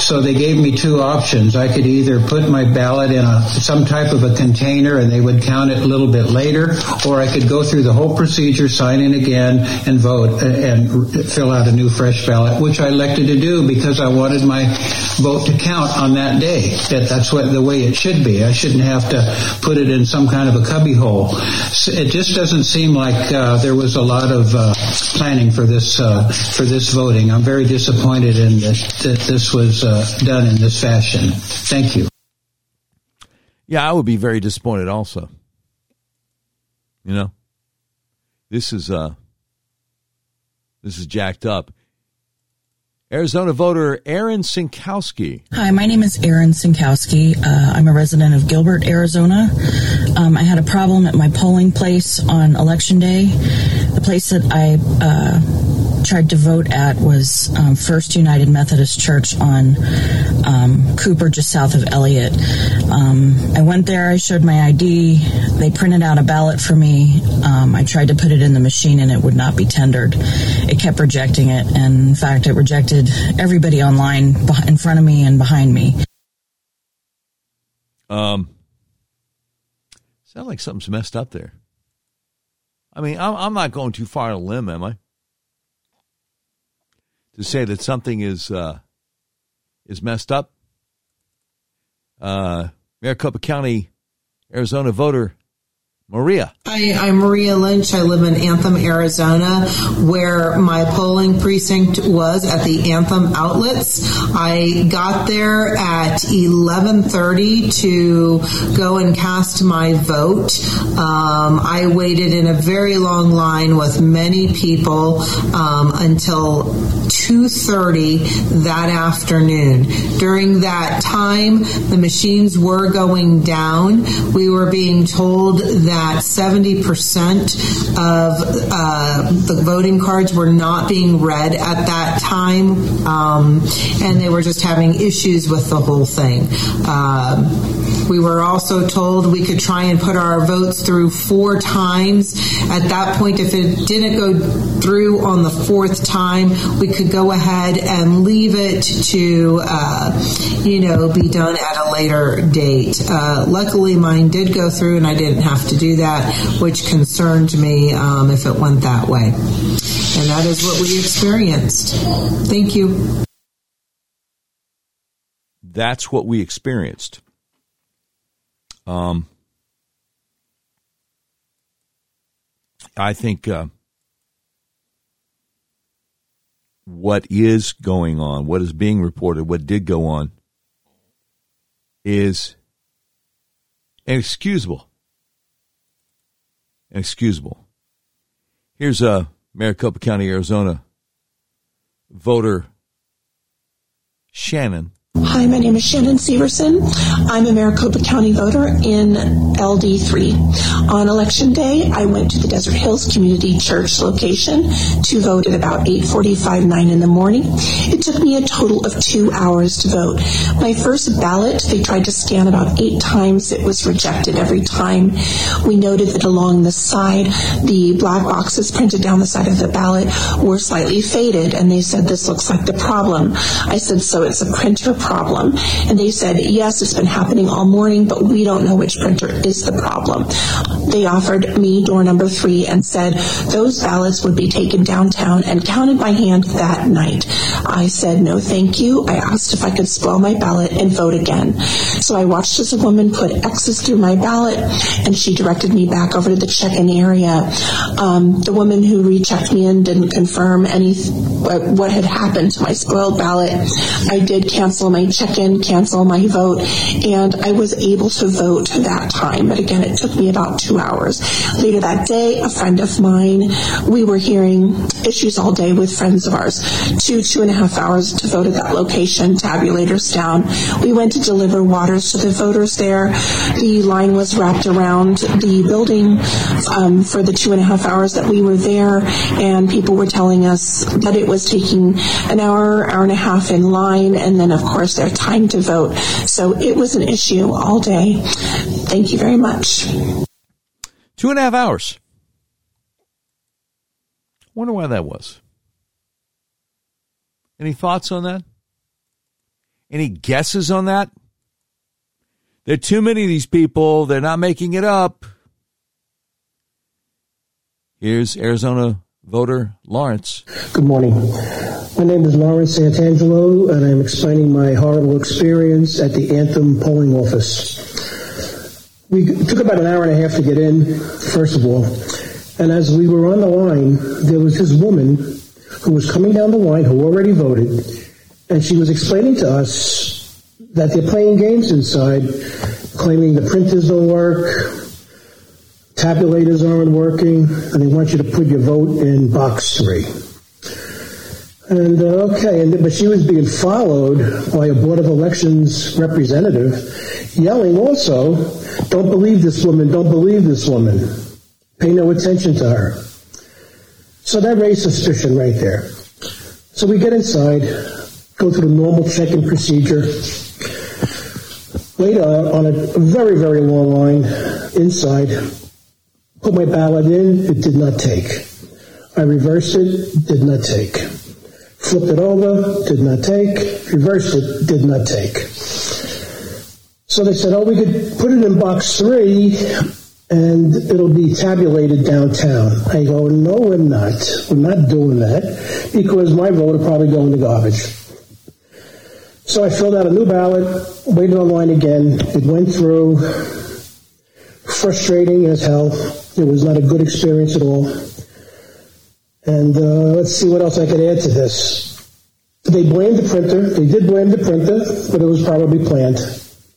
So they gave me two options. I could either put my ballot in a, some type of a container and they would count it a little bit later or I could go through the whole procedure, sign in again, and vote uh, and fill out a new fresh ballot, which I elected to do because I wanted my vote to count on that day. That, that's what the way it should be. I shouldn't have to put it in some kind of a cubbyhole. It just doesn't seem like uh, there was a lot of uh, planning for this uh, for this voting. I'm very disappointed in that, this was uh, done in this fashion. Thank you. Yeah, I would be very disappointed also. You know, this is uh, this is jacked up. Arizona voter Aaron Sinkowski. Hi, my name is Aaron Sinkowski. Uh, I'm a resident of Gilbert, Arizona. Um, I had a problem at my polling place on election day. The place that I uh, tried to vote at was um, First United Methodist Church on um, Cooper, just south of Elliot. Um, I went there, I showed my ID, they printed out a ballot for me. Um, I tried to put it in the machine and it would not be tendered. It kept rejecting it, and in fact, it rejected everybody online in front of me and behind me. Um, sound like something's messed up there. I mean, I'm, I'm not going too far to limb, am I? To say that something is uh, is messed up. Uh, Maricopa County, Arizona voter Maria. Hi, I'm Maria Lynch. I live in Anthem, Arizona, where my polling precinct was at the Anthem outlets. I got there at 11:30 to go and cast my vote. Um, I waited in a very long line with many people um, until 2:30 that afternoon. During that time, the machines were going down. We were being told that that 70% of uh, the voting cards were not being read at that time, um, and they were just having issues with the whole thing. Uh, we were also told we could try and put our votes through four times. At that point, if it didn't go through on the fourth time, we could go ahead and leave it to, uh, you know, be done at a later date. Uh, luckily, mine did go through, and I didn't have to do that, which concerned me um, if it went that way. And that is what we experienced. Thank you. That's what we experienced. Um, I think uh, what is going on, what is being reported, what did go on, is inexcusable excusable. Here's a Maricopa County, Arizona voter Shannon Hi, my name is Shannon Severson. I'm a Maricopa County voter in LD3. On election day, I went to the Desert Hills Community Church location to vote at about 8:45, 9 in the morning. It took me a total of two hours to vote. My first ballot, they tried to scan about eight times. It was rejected every time. We noted that along the side, the black boxes printed down the side of the ballot were slightly faded, and they said this looks like the problem. I said, so it's a printer problem? And they said, yes, it's been happening all morning, but we don't know which printer is the problem. They offered me door number three and said those ballots would be taken downtown and counted by hand that night. I said, no, thank you. I asked if I could spoil my ballot and vote again. So I watched as a woman put X's through my ballot and she directed me back over to the check-in area. Um, the woman who rechecked me in didn't confirm any what had happened to my spoiled ballot. I did cancel my check-in, cancel my vote, and I was able to vote that time. But again, it took me about two hours. Later that day, a friend of mine, we were hearing issues all day with friends of ours. Two, two and a half hours to vote at that location, tabulators down. We went to deliver waters to the voters there. The line was wrapped around the building um, for the two and a half hours that we were there, and people were telling us that it was taking an hour, hour and a half in line, and then, of course, their time to vote. So it was an issue all day. Thank you very much. Two and a half hours. Wonder why that was. Any thoughts on that? Any guesses on that? There are too many of these people. They're not making it up. Here's Arizona voter Lawrence. Good morning. My name is Lawrence Santangelo, and I'm explaining my horrible experience at the Anthem polling office. We took about an hour and a half to get in, first of all, and as we were on the line, there was this woman who was coming down the line who already voted, and she was explaining to us that they're playing games inside, claiming the printers don't work, tabulators aren't working, and they want you to put your vote in box three. And uh, okay, and, but she was being followed by a Board of Elections representative yelling also, don't believe this woman, don't believe this woman. Pay no attention to her. So that raised suspicion right there. So we get inside, go through the normal check-in procedure. Wait on a very, very long line inside. Put my ballot in, it did not take. I reversed it, did not take. Flipped it over, did not take. Reversed it, did not take. So they said, oh, we could put it in box three and it'll be tabulated downtown. I go, no, we're not. We're not doing that because my vote will probably go in the garbage. So I filled out a new ballot, waited online again. It went through. Frustrating as hell. It was not a good experience at all. And uh, let's see what else I could add to this. They blamed the printer. They did blame the printer, but it was probably planned.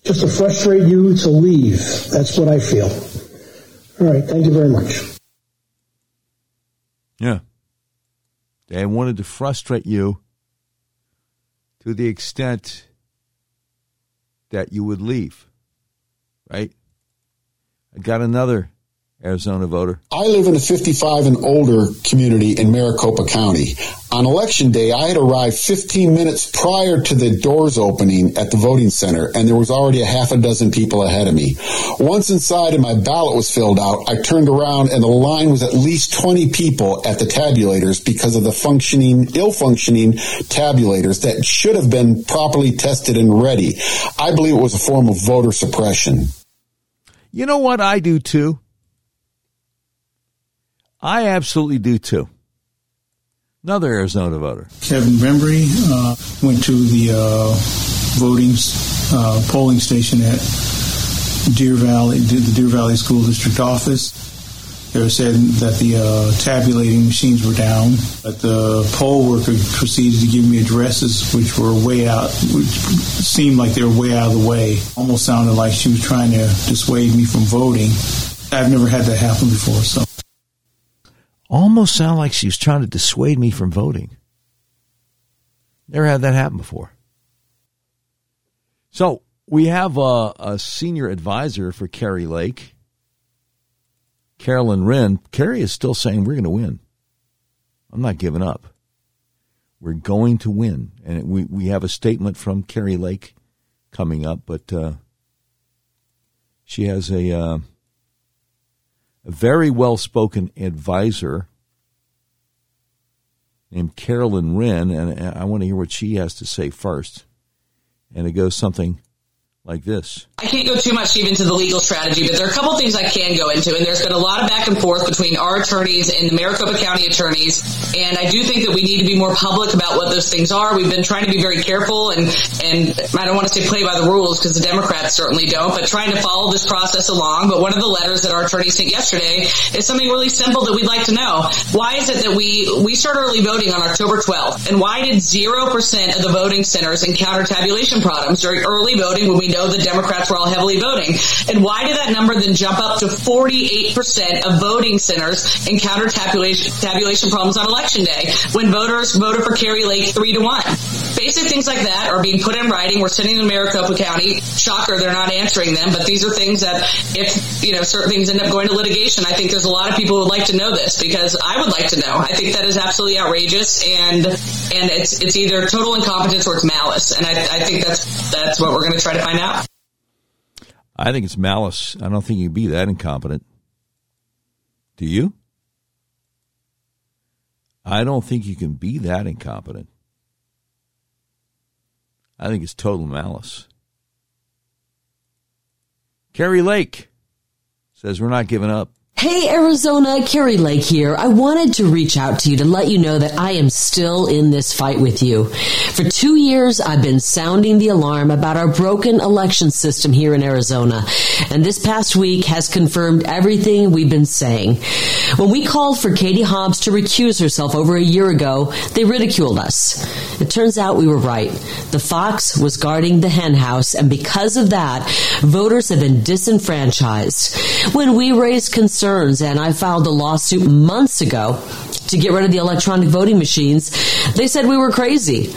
Just to frustrate you to leave. That's what I feel. All right. Thank you very much. Yeah. They wanted to frustrate you to the extent that you would leave. Right? I got another Arizona voter. I live in a 55 and older community in Maricopa County. On election day, I had arrived 15 minutes prior to the doors opening at the voting center, and there was already a half a dozen people ahead of me. Once inside and my ballot was filled out, I turned around and the line was at least 20 people at the tabulators because of the functioning, ill functioning tabulators that should have been properly tested and ready. I believe it was a form of voter suppression. You know what I do too? I absolutely do too. Another Arizona voter. Kevin Bembry uh, went to the uh, voting uh, polling station at Deer Valley, the Deer Valley School District office. They said that the uh, tabulating machines were down, but the poll worker proceeded to give me addresses which were way out, which seemed like they were way out of the way. Almost sounded like she was trying to dissuade me from voting. I've never had that happen before, so almost sound like she was trying to dissuade me from voting. Never had that happen before. So we have a, a senior advisor for Kari Lake, Caroline Wren. Kari is still saying we're going to win. I'm not giving up. We're going to win, and we we have a statement from Kari Lake coming up, but uh, she has a. Uh, a very well spoken advisor named Caroline Wren, and I want to hear what she has to say first. And it goes something like this. I can't go too much even into the legal strategy, but there are a couple things I can go into, and there's been a lot of back and forth between our attorneys and the Maricopa County attorneys, and I do think that we need to be more public about what those things are. We've been trying to be very careful, and and I don't want to say play by the rules because the Democrats certainly don't, but trying to follow this process along. But one of the letters that our attorney sent yesterday is something really simple that we'd like to know. Why is it that we we start early voting on October 12th, and why did zero percent of the voting centers encounter tabulation problems during early voting when we know the Democrats were all heavily voting. And why did that number then jump up to 48% of voting centers encounter tabulation, tabulation problems on election day when voters voted for Kari Lake three to one? Basic things like that are being put in writing. We're sending to Maricopa County. Shocker, they're not answering them, but these are things that if, you know, certain things end up going to litigation, I think there's a lot of people who would like to know this because I would like to know. I think that is absolutely outrageous and, and it's, it's either total incompetence or it's malice. And I, I think that's, that's what we're going to try to find out. I think it's malice. I don't think you can be that incompetent. Do you? I don't think you can be that incompetent. I think it's total malice. Kari Lake says we're not giving up. Hey Arizona, Kari Lake here. I wanted to reach out to you to let you know that I am still in this fight with you. For two years, I've been sounding the alarm about our broken election system here in Arizona. And this past week has confirmed everything we've been saying. When we called for Katie Hobbs to recuse herself over a year ago, they ridiculed us. It turns out we were right. The fox was guarding the henhouse, and because of that, voters have been disenfranchised. When we raised concerns, and I filed a lawsuit months ago to get rid of the electronic voting machines, They said we were crazy.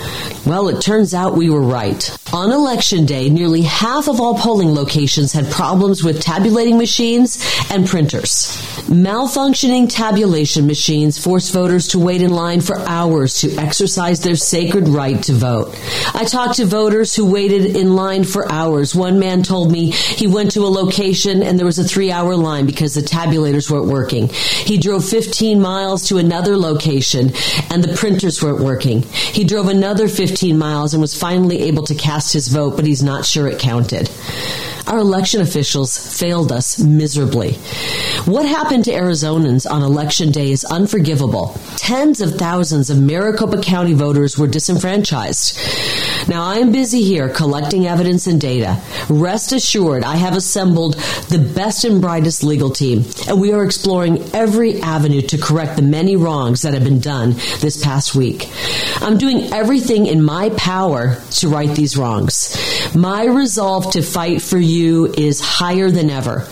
Well, it turns out we were right. On election day, nearly half of all polling locations had problems with tabulating machines and printers. Malfunctioning tabulation machines forced voters to wait in line for hours to exercise their sacred right to vote. I talked to voters who waited in line for hours. One man told me he went to a location and there was a three hour line because the tabulators weren't working. He drove 15 miles to another location and the printers weren't working. He drove another 15 miles and was finally able to cast his vote, but he's not sure it counted. Our election officials failed us miserably. What happened to Arizonans on election day is unforgivable. Tens of thousands of Maricopa County voters were disenfranchised. Now, I am busy here collecting evidence and data. Rest assured, I have assembled the best and brightest legal team, and we are exploring every avenue to correct the many wrongs that have been done this past week. I'm doing everything in my power to right these wrongs. My resolve to fight for you is higher than ever.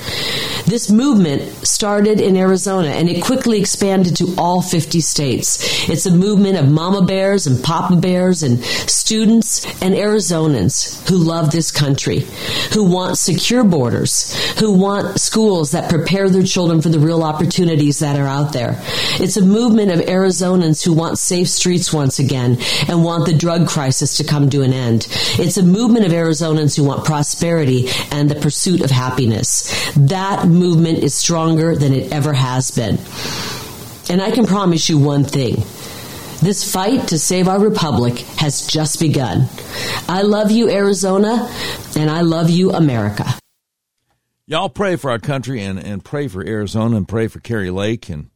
This movement started in Arizona and it quickly expanded to all 50 states. It's a movement of mama bears and papa bears and students and Arizonans who love this country, who want secure borders, who want schools that prepare their children for the real opportunities that are out there. It's a movement of Arizonans who want safe streets once again and want the drug crisis to come to an end. It's a movement of Arizonans who want prosperity and the pursuit of happiness. That movement is stronger than it ever has been. And I can promise you one thing. This fight to save our republic has just begun. I love you, Arizona, and I love you, America. Y'all pray for our country and, and pray for Arizona and pray for Kari Lake and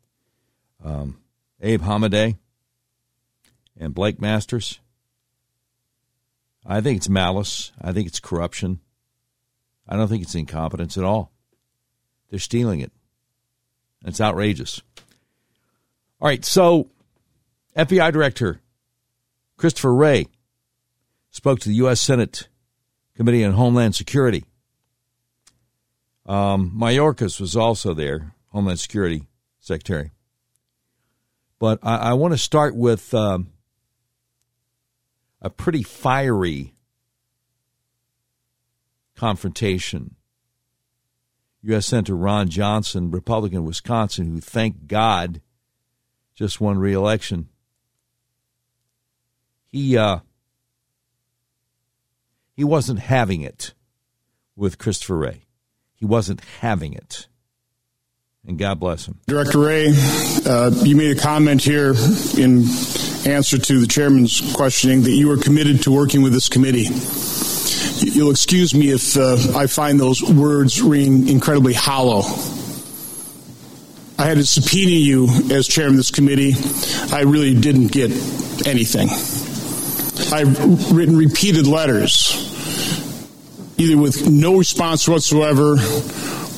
um, Abe Hamadeh and Blake Masters. I think it's malice. I think it's corruption. I don't think it's incompetence at all. They're stealing it. It's outrageous. All right, so FBI Director Christopher Wray spoke to the U.S. Senate Committee on Homeland Security. Um, Mayorkas was also there, Homeland Security Secretary. But I, I want to start with um, a pretty fiery confrontation. U.S. Senator Ron Johnson, Republican Wisconsin, who thank God just won re-election. He uh, he wasn't having it with Christopher Wray. He wasn't having it. And God bless him. Director Wray, uh, you made a comment here in answer to the chairman's questioning that you are committed to working with this committee. You'll excuse me if uh, I find those words ring incredibly hollow. I had to subpoena you as chairman of this committee. I really didn't get anything. I've written repeated letters, either with no response whatsoever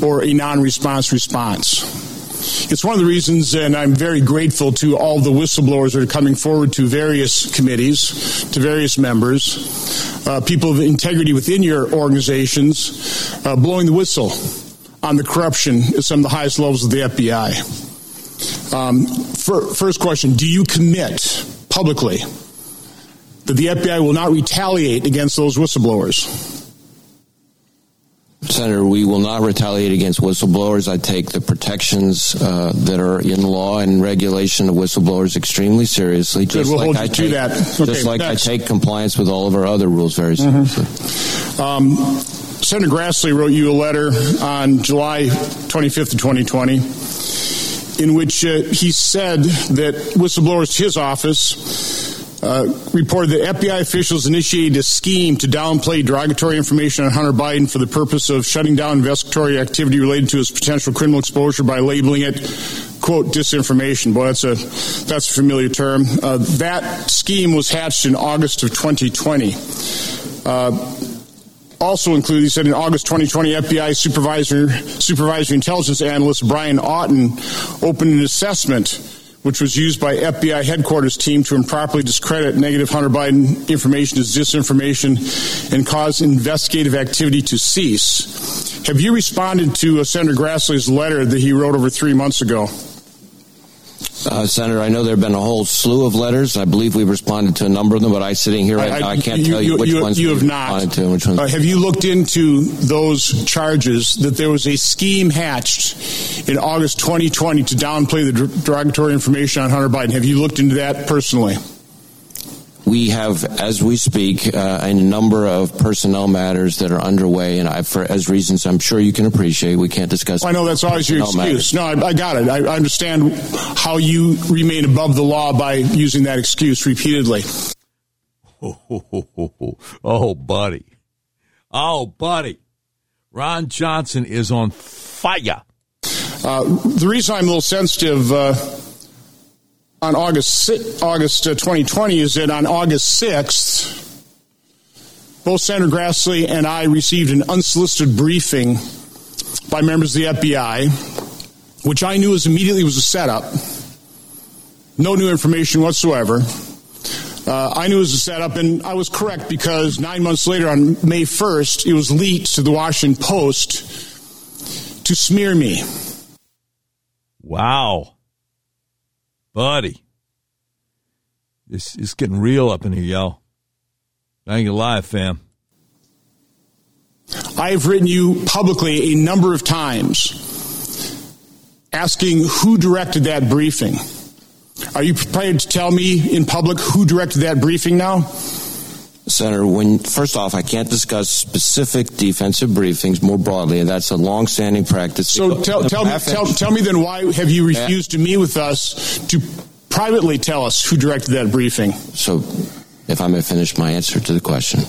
or a non response response. It's one of the reasons, and I'm very grateful to all the whistleblowers that are coming forward to various committees, to various members, uh, people of integrity within your organizations, uh, blowing the whistle on the corruption at some of the highest levels of the FBI. Um, for, first question Do you commit publicly that the FBI will not retaliate against those whistleblowers? Senator, we will not retaliate against whistleblowers. I take the protections uh, that are in law and regulation of whistleblowers extremely seriously. Good, we'll hold I you take, to that. Okay, just like next. I take compliance with all of our other rules very mm-hmm. seriously. Mm-hmm. Um, Senator Grassley wrote you a letter on July 25th of 2020 in which uh, he said that whistleblowers to his office uh, reported that FBI officials initiated a scheme to downplay derogatory information on Hunter Biden for the purpose of shutting down investigatory activity related to his potential criminal exposure by labeling it quote disinformation. Boy, that's a that's a familiar term. Uh, that scheme was hatched in August of 2020. Uh, also included, he said in August 2020, FBI supervisor, supervisory intelligence analyst Brian Auten opened an assessment which was used by FBI headquarters team to improperly discredit negative Hunter Biden information as disinformation and cause investigative activity to cease. Have you responded to uh, Senator Grassley's letter that he wrote over three months ago? Uh, Senator, I know there have been a whole slew of letters. I believe we've responded to a number of them, but I sitting here right I, now, I can't you, tell you, you which you, ones you have not. to which ones. Uh, have you looked into those charges that there was a scheme hatched in August 2020 to downplay the derogatory information on Hunter Biden? Have you looked into that personally? We have, as we speak, uh, a number of personnel matters that are underway, and I, for as reasons I'm sure you can appreciate, we can't discuss. Well, I know that's always your excuse. Matters. No, I, I, got it. I, I understand how you remain above the law by using that excuse repeatedly. Oh, oh, buddy. Oh, buddy. Ron Johnson is on fire. Uh, the reason I'm a little sensitive. Uh, on August August 2020 uh, is that on August 6th, both Senator Grassley and I received an unsolicited briefing by members of the FBI, which I knew was immediately was a setup. No new information whatsoever. Uh, I knew it was a setup, and I was correct because nine months later, on May 1st, it was leaked to the Washington Post to smear me. Wow buddy. This is getting real up in here, y'all. I ain't gonna lie, fam. I've written you publicly a number of times asking who directed that briefing. Are you prepared to tell me in public who directed that briefing now? Senator, when first off, I can't discuss specific defensive briefings more broadly, and that's a long-standing practice. So tell, tell me, tell, tell, me then, why have you refused to meet with us to privately tell us who directed that briefing? So, if I may finish my answer to the question.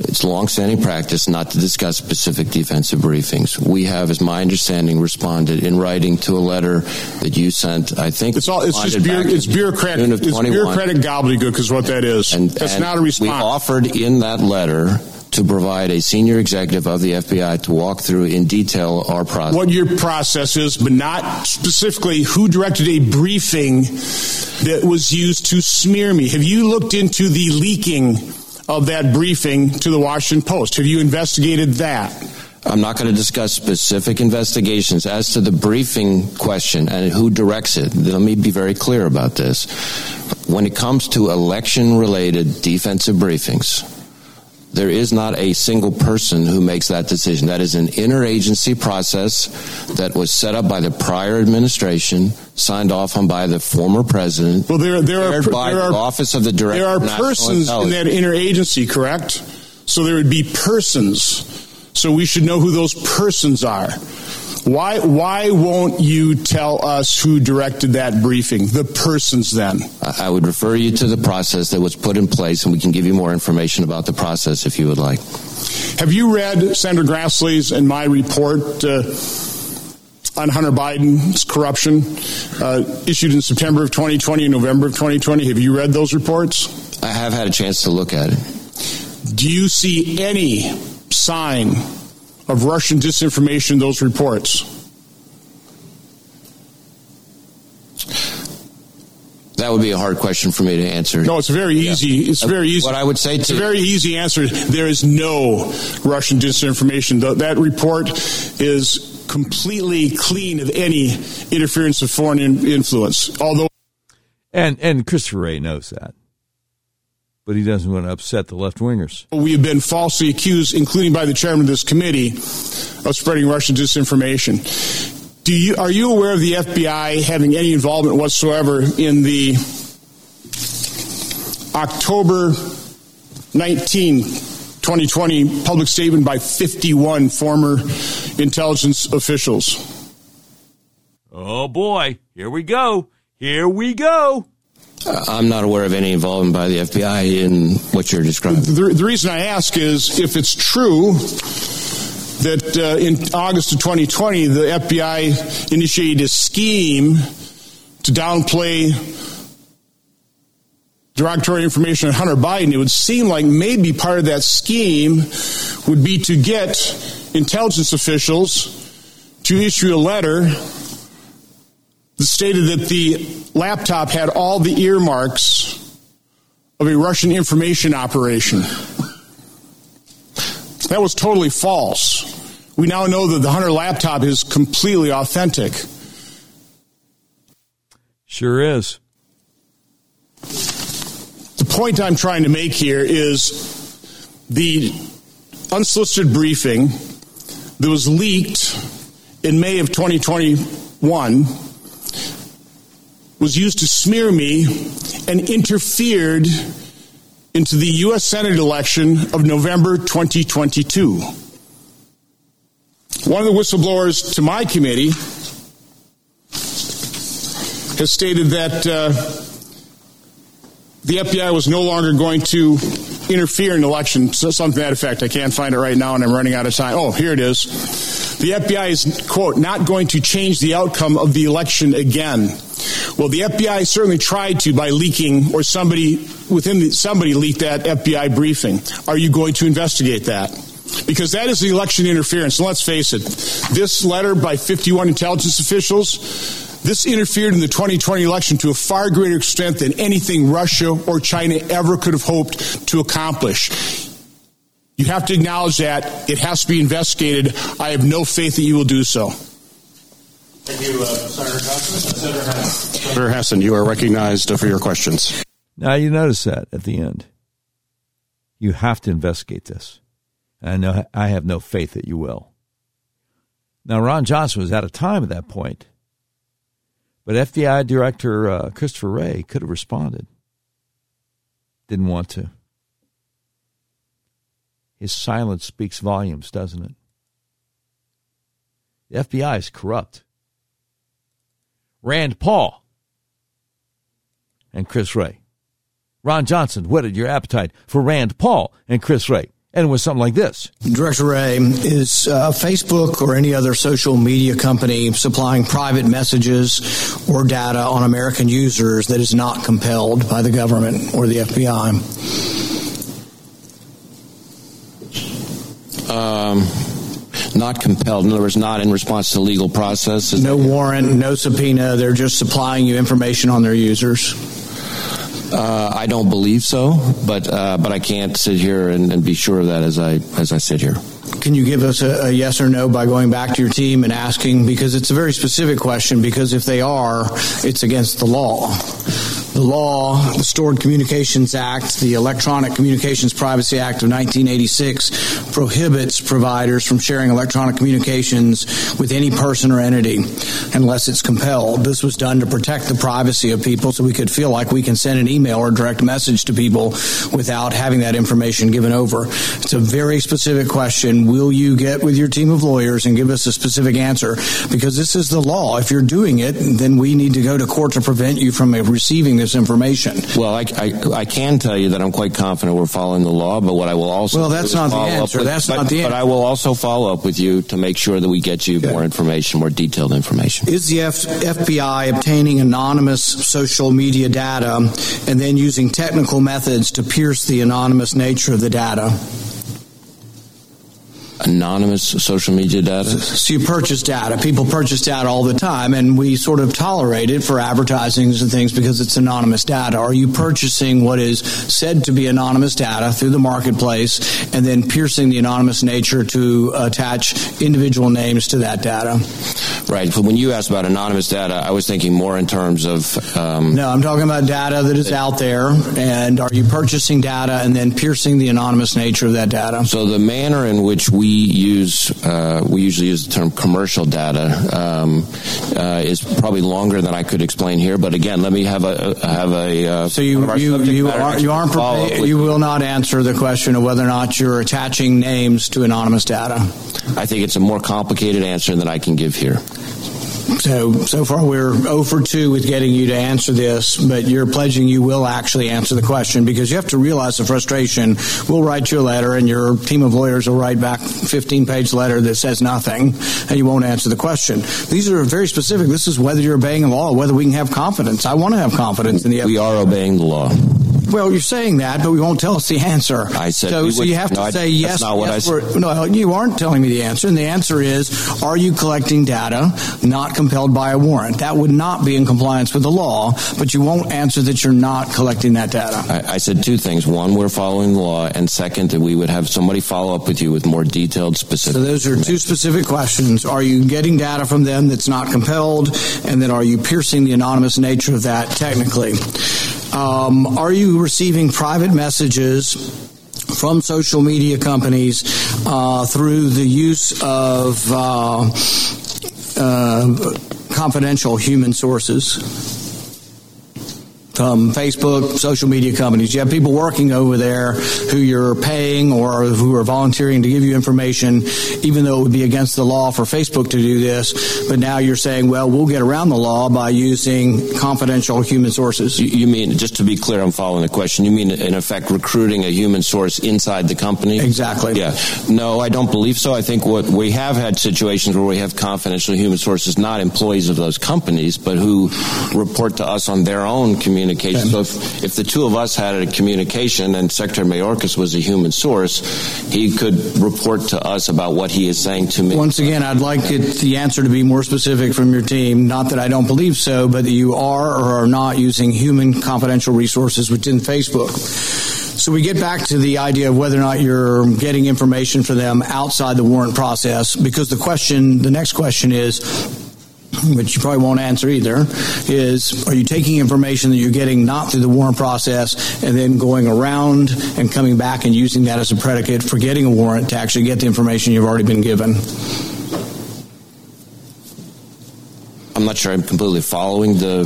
It's long-standing practice not to discuss specific defensive briefings. We have, as my understanding, responded in writing to a letter that you sent. I think it's all. It's just it's bureaucratic. It's bureaucratic gobbledygook is what that is. And, That's and not a response. We offered in that letter to provide a senior executive of the FBI to walk through in detail our process. What your process is, but not specifically who directed a briefing that was used to smear me. Have you looked into the leaking of that briefing to the Washington Post? Have you investigated that? I'm not going to discuss specific investigations. As to the briefing question and who directs it, let me be very clear about this. When it comes to election related defensive briefings, there is not a single person who makes that decision. That is an interagency process that was set up by the prior administration, signed off on by the former president. Well, there, there are by there the office of the director. There are persons in that interagency, correct? So there would be persons. So we should know who those persons are. Why, why won't you tell us who directed that briefing? The persons then? I would refer you to the process that was put in place, and we can give you more information about the process if you would like. Have you read Senator Grassley's and my report uh, on Hunter Biden's corruption uh, issued in September of 2020 and November of 2020? Have you read those reports? I have had a chance to look at it. Do you see any sign of Russian disinformation in those reports? That would be a hard question for me to answer. No, it's very easy. Yeah. It's very easy. What I would say it's a very easy answer. There is no Russian disinformation. that report is completely clean of any interference of foreign influence. Although, and and Christopher Wray knows that but he doesn't want to upset the left wingers. We have been falsely accused, including by the chairman of this committee, of spreading Russian disinformation. Do you, are you aware of the FBI having any involvement whatsoever in the October 19, 2020 public statement by 51 former intelligence officials? Oh boy, here we go. Here we go. I'm not aware of any involvement by the FBI in what you're describing. The, the reason I ask is if it's true that uh, in August of 2020, the FBI initiated a scheme to downplay derogatory information on Hunter Biden, it would seem like maybe part of that scheme would be to get intelligence officials to issue a letter stated that the laptop had all the earmarks of a Russian information operation. That was totally false. We now know that the Hunter laptop is completely authentic. Sure is. The point I'm trying to make here is the unsolicited briefing that was leaked in May of 2021 was used to smear me and interfered into the U.S. Senate election of November 2022. One of the whistleblowers to my committee has stated that uh, the FBI was no longer going to interfere in election, something to that effect. I can't find it right now, and I'm running out of time. Oh, here it is. The FBI is, quote, not going to change the outcome of the election again. Well, the FBI certainly tried to by leaking, or somebody within the, somebody leaked that FBI briefing. Are you going to investigate that? Because that is the election interference. And let's face it, this letter by 51 intelligence officials this interfered in the 2020 election to a far greater extent than anything Russia or China ever could have hoped to accomplish. You have to acknowledge that. It has to be investigated. I have no faith that you will do so. Thank you, uh, Senator Johnson. Senator Hassan. Senator Hassan, you are recognized for your questions. Now, you notice that at the end. You have to investigate this. And I know I have no faith that you will. Now, Ron Johnson was out of time at that point. But FBI Director uh, Christopher Wray could have responded. Didn't want to. His silence speaks volumes, doesn't it? The FBI is corrupt. Rand Paul and Chris Wray. Ron Johnson whetted your appetite for Rand Paul and Chris Wray and it was something like this. Director Wray, is uh, Facebook or any other social media company supplying private messages or data on American users that is not compelled by the government or the FBI? Um, not compelled. In other words, not in response to legal process. No warrant, no subpoena. They're just supplying you information on their users. Uh, I don't believe so, but uh, but I can't sit here and, and, be sure of that as I as I sit here. Can you give us a, a, yes or no by going back to your team and asking because it's a very specific question because if they are, it's against the law the law, the Stored Communications Act, the Electronic Communications Privacy Act of 1986 prohibits providers from sharing electronic communications with any person or entity unless it's compelled. This was done to protect the privacy of people so we could feel like we can send an email or direct message to people without having that information given over. It's a very specific question. Will you get with your team of lawyers and give us a specific answer? Because this is the law. If you're doing it, then we need to go to court to prevent you from receiving this information. Well, I, I, I, can tell you that I'm quite confident we're following the law, but what I will also well, that's not the answer. With, that's but, not the answer. But I will also follow up with you to make sure that we get you okay. more information, more detailed information. Is the F- FBI obtaining anonymous social media data and then using technical methods to pierce the anonymous nature of the data? Anonymous social media data? So you purchase data. People purchase data all the time, and we sort of tolerate it for advertisings and things because it's anonymous data. Are you purchasing what is said to be anonymous data through the marketplace and then piercing the anonymous nature to attach individual names to that data? Right. But when you asked about anonymous data, I was thinking more in terms of. Um, no, I'm talking about data that is out there, and are you purchasing data and then piercing the anonymous nature of that data? So the manner in which we use uh, we usually use the term commercial data um, uh, is probably longer than I could explain here. But again, let me have a have a. Uh, so you you you, are, you aren't prepared, you will not answer the question of whether or not you're attaching names to anonymous data. I think it's a more complicated answer than I can give here. So, so far we're 0 for 2 with getting you to answer this, but you're pledging you will actually answer the question because you have to realize the frustration. We'll write you a letter and your team of lawyers will write back 15 page letter that says nothing and you won't answer the question. These are very specific. This is whether you're obeying the law, whether we can have confidence. I want to have confidence in the We are obeying the law. Well, you're saying that, but we won't tell us the answer. I said so. So would- you have to no, I- say that's yes. not what yes, I we're- No, you aren't telling me the answer, and the answer is: Are you collecting data not compelled by a warrant? That would not be in compliance with the law, but you won't answer that you're not collecting that data. I, I said two things. One, we're following the law, and second, that we would have somebody follow up with you with more detailed, specific. So those are two specific questions. Are you getting data from them that's not compelled? And then are you piercing the anonymous nature of that technically? Um, are you receiving private messages from social media companies uh, through the use of uh, uh, confidential human sources? From Facebook, social media companies. You have people working over there who you're paying or who are volunteering to give you information, even though it would be against the law for Facebook to do this. But now you're saying, well, we'll get around the law by using confidential human sources. You, you mean, just to be clear, I'm following the question. You mean, in effect, recruiting a human source inside the company? Exactly. Yeah. No, I don't believe so. I think what we have had situations where we have confidential human sources, not employees of those companies, but who report to us on their own communication. So if, if the two of us had a communication and Secretary Mayorkas was a human source, he could report to us about what he is saying to me. Once again, I'd like it, the answer to be more specific from your team. Not that I don't believe so, but that you are or are not using human confidential resources within Facebook. So we get back to the idea of whether or not you're getting information for them outside the warrant process, because the question, the next question is, <coughs> which you probably won't answer either, is are you taking information that you're getting not through the warrant process and then going around and coming back and using that as a predicate for getting a warrant to actually get the information you've already been given? I'm not sure I'm completely following the.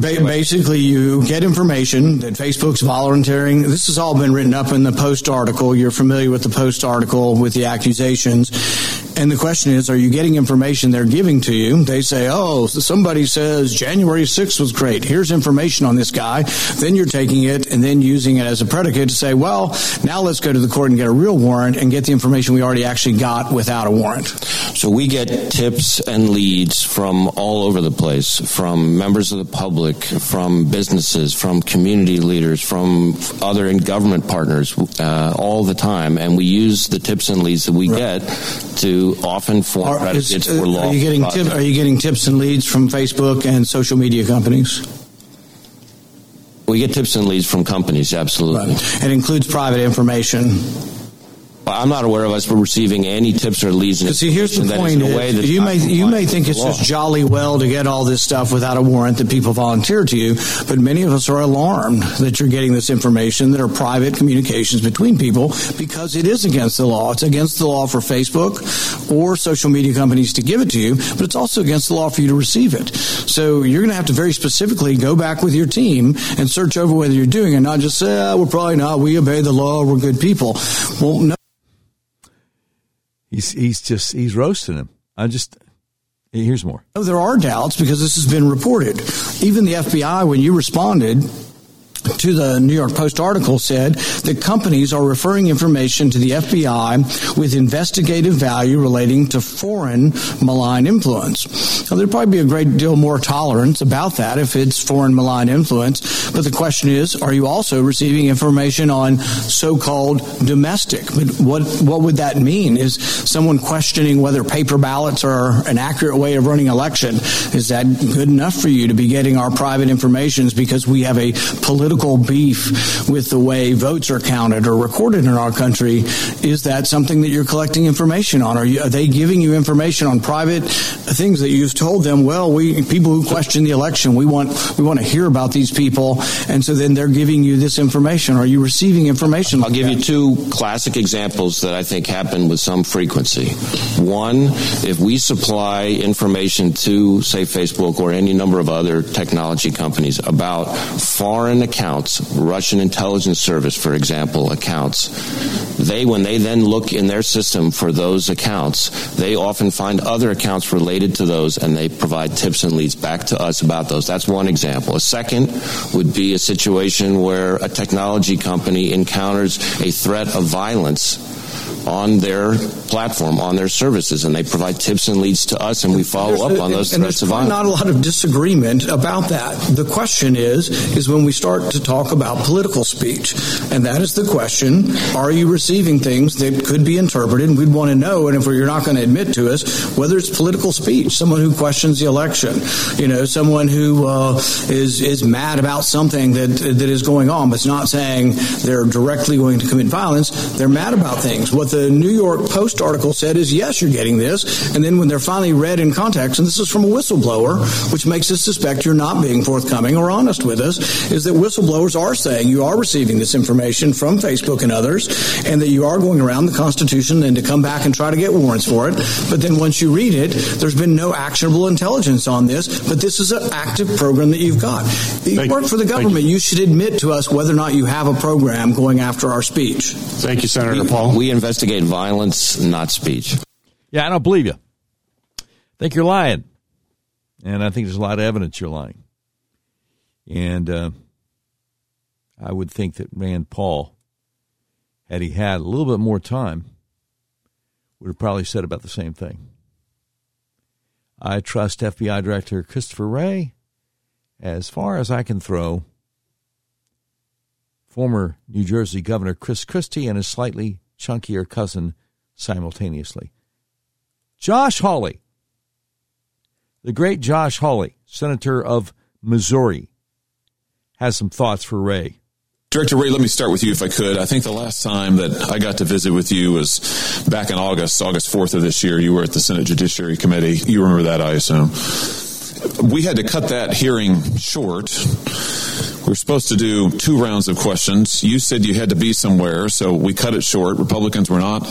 Basically, you get information that Facebook's volunteering. This has all been written up in the Post article. You're familiar with the Post article with the accusations. And the question is, are you getting information they're giving to you? They say, oh, somebody says January 6th was great. Here's information on this guy. Then you're taking it and then using it as a predicate to say, well, now let's go to the court and get a real warrant and get the information we already actually got without a warrant. So we get tips and leads from all over the place, from members of the public, from businesses, from community leaders, from other and government partners, uh, all the time, and we use the tips and leads that we get to often form Are, predicates is- uh, for law. are you getting tip, are you getting tips and leads from Facebook and social media companies? we get tips and leads from companies, absolutely. It includes private information. I'm not aware of us receiving any tips or leads. Because see, here's the point: in a way is you may you may think it's just jolly well to get all this stuff without a warrant that people volunteer to you, but many of us are alarmed that you're getting this information that are private communications between people because it is against the law. It's against the law for Facebook or social media companies to give it to you, but it's also against the law for you to receive it. So you're going to have to very specifically go back with your team and search over whether you're doing it, not just say, ah, "We're probably not. We obey the law. We're good people." Well, no. He's he's just he's roasting him. I just here's more. There are doubts because this has been reported. Even the FBI, when you responded to the New York Post article, said that companies are referring information to the FBI with investigative value relating to foreign malign influence. Now, there'd probably be a great deal more tolerance about that if it's foreign malign influence. But the question is, are you also receiving information on so-called domestic? But what what would that mean? Is someone questioning whether paper ballots are an accurate way of running election? Is that good enough for you to be getting our private informations because we have a political beef with the way votes are counted or recorded in our country? Is that something that you're collecting information on? Are, you, are they giving you information on private things that you've told them? Well, we people who question the election, we want we want to hear about these people, and so then they're giving you this information. Are you receiving information? I'll give you two classic examples that I think happen with some frequency. One, if we supply information to, say, Facebook or any number of other technology companies about foreign accounts, Russian intelligence service, for example, accounts, they, when they then look in their system for those accounts, they often find other accounts related to those and they provide tips and leads back to us about those. That's one example. A second would be a situation where a technology company encounters a threat of violence on their platform, on their services, and they provide tips and leads to us, and we follow There's up on those and threats there's of violence. not a lot of disagreement about that. The question is, is when we start to talk about political speech, and that is the question: Are you receiving things that could be interpreted? And we'd want to know, and if you're not going to admit to us, whether it's political speech, someone who questions the election, you know, someone who uh, is is mad about something that that is going on, but it's not saying they're directly going to commit violence. They're mad about things. What the New York Post article said is, yes, you're getting this, and then when they're finally read in context, and this is from a whistleblower, which makes us suspect you're not being forthcoming or honest with us, is that whistleblowers are saying you are receiving this information from Facebook and others, and that you are going around the Constitution and to come back and try to get warrants for it. But then once you read it, there's been no actionable intelligence on this. But this is an active program that you've got. You work for the government. You should admit to us whether or not you have a program going after our speech. Thank you, Senator we, Paul. We investigate violence, not speech. Yeah, I don't believe you. I think you're lying. And I think there's a lot of evidence you're lying. And uh, I would think that Rand Paul, had he had a little bit more time, would have probably said about the same thing. I trust FBI Director Christopher Wray as far as I can throw former New Jersey Governor Chris Christie and his slightly chunkier cousin simultaneously. Josh Hawley, the great Josh Hawley, Senator of Missouri, has some thoughts for Wray. Director Wray, let me start with you if I could. I think the last time that I got to visit with you was back in August, August 4th of this year. You were at the Senate Judiciary Committee. You remember that, I assume. We had to cut that hearing short. We were supposed to do two rounds of questions. You said you had to be somewhere, so we cut it short. Republicans were not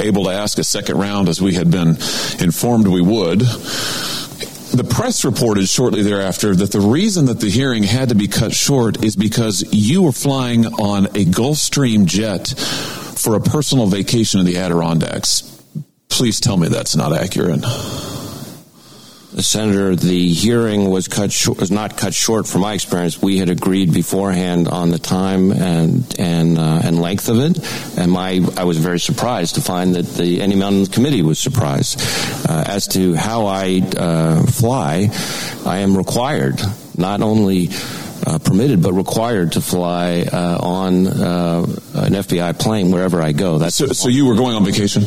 able to ask a second round as we had been informed we would. The press reported shortly thereafter that the reason that the hearing had to be cut short is because you were flying on a Gulfstream jet for a personal vacation in the Adirondacks. Please tell me that's not accurate. Senator, the hearing was cut short, was not cut short. From my experience, we had agreed beforehand on the time and and uh, and length of it, and my I was very surprised to find that the any mountain committee was surprised uh, as to how I uh, fly. I am required, not only. Uh, permitted but required to fly uh, on uh, an FBI plane wherever I go. That's so. So you were going on vacation.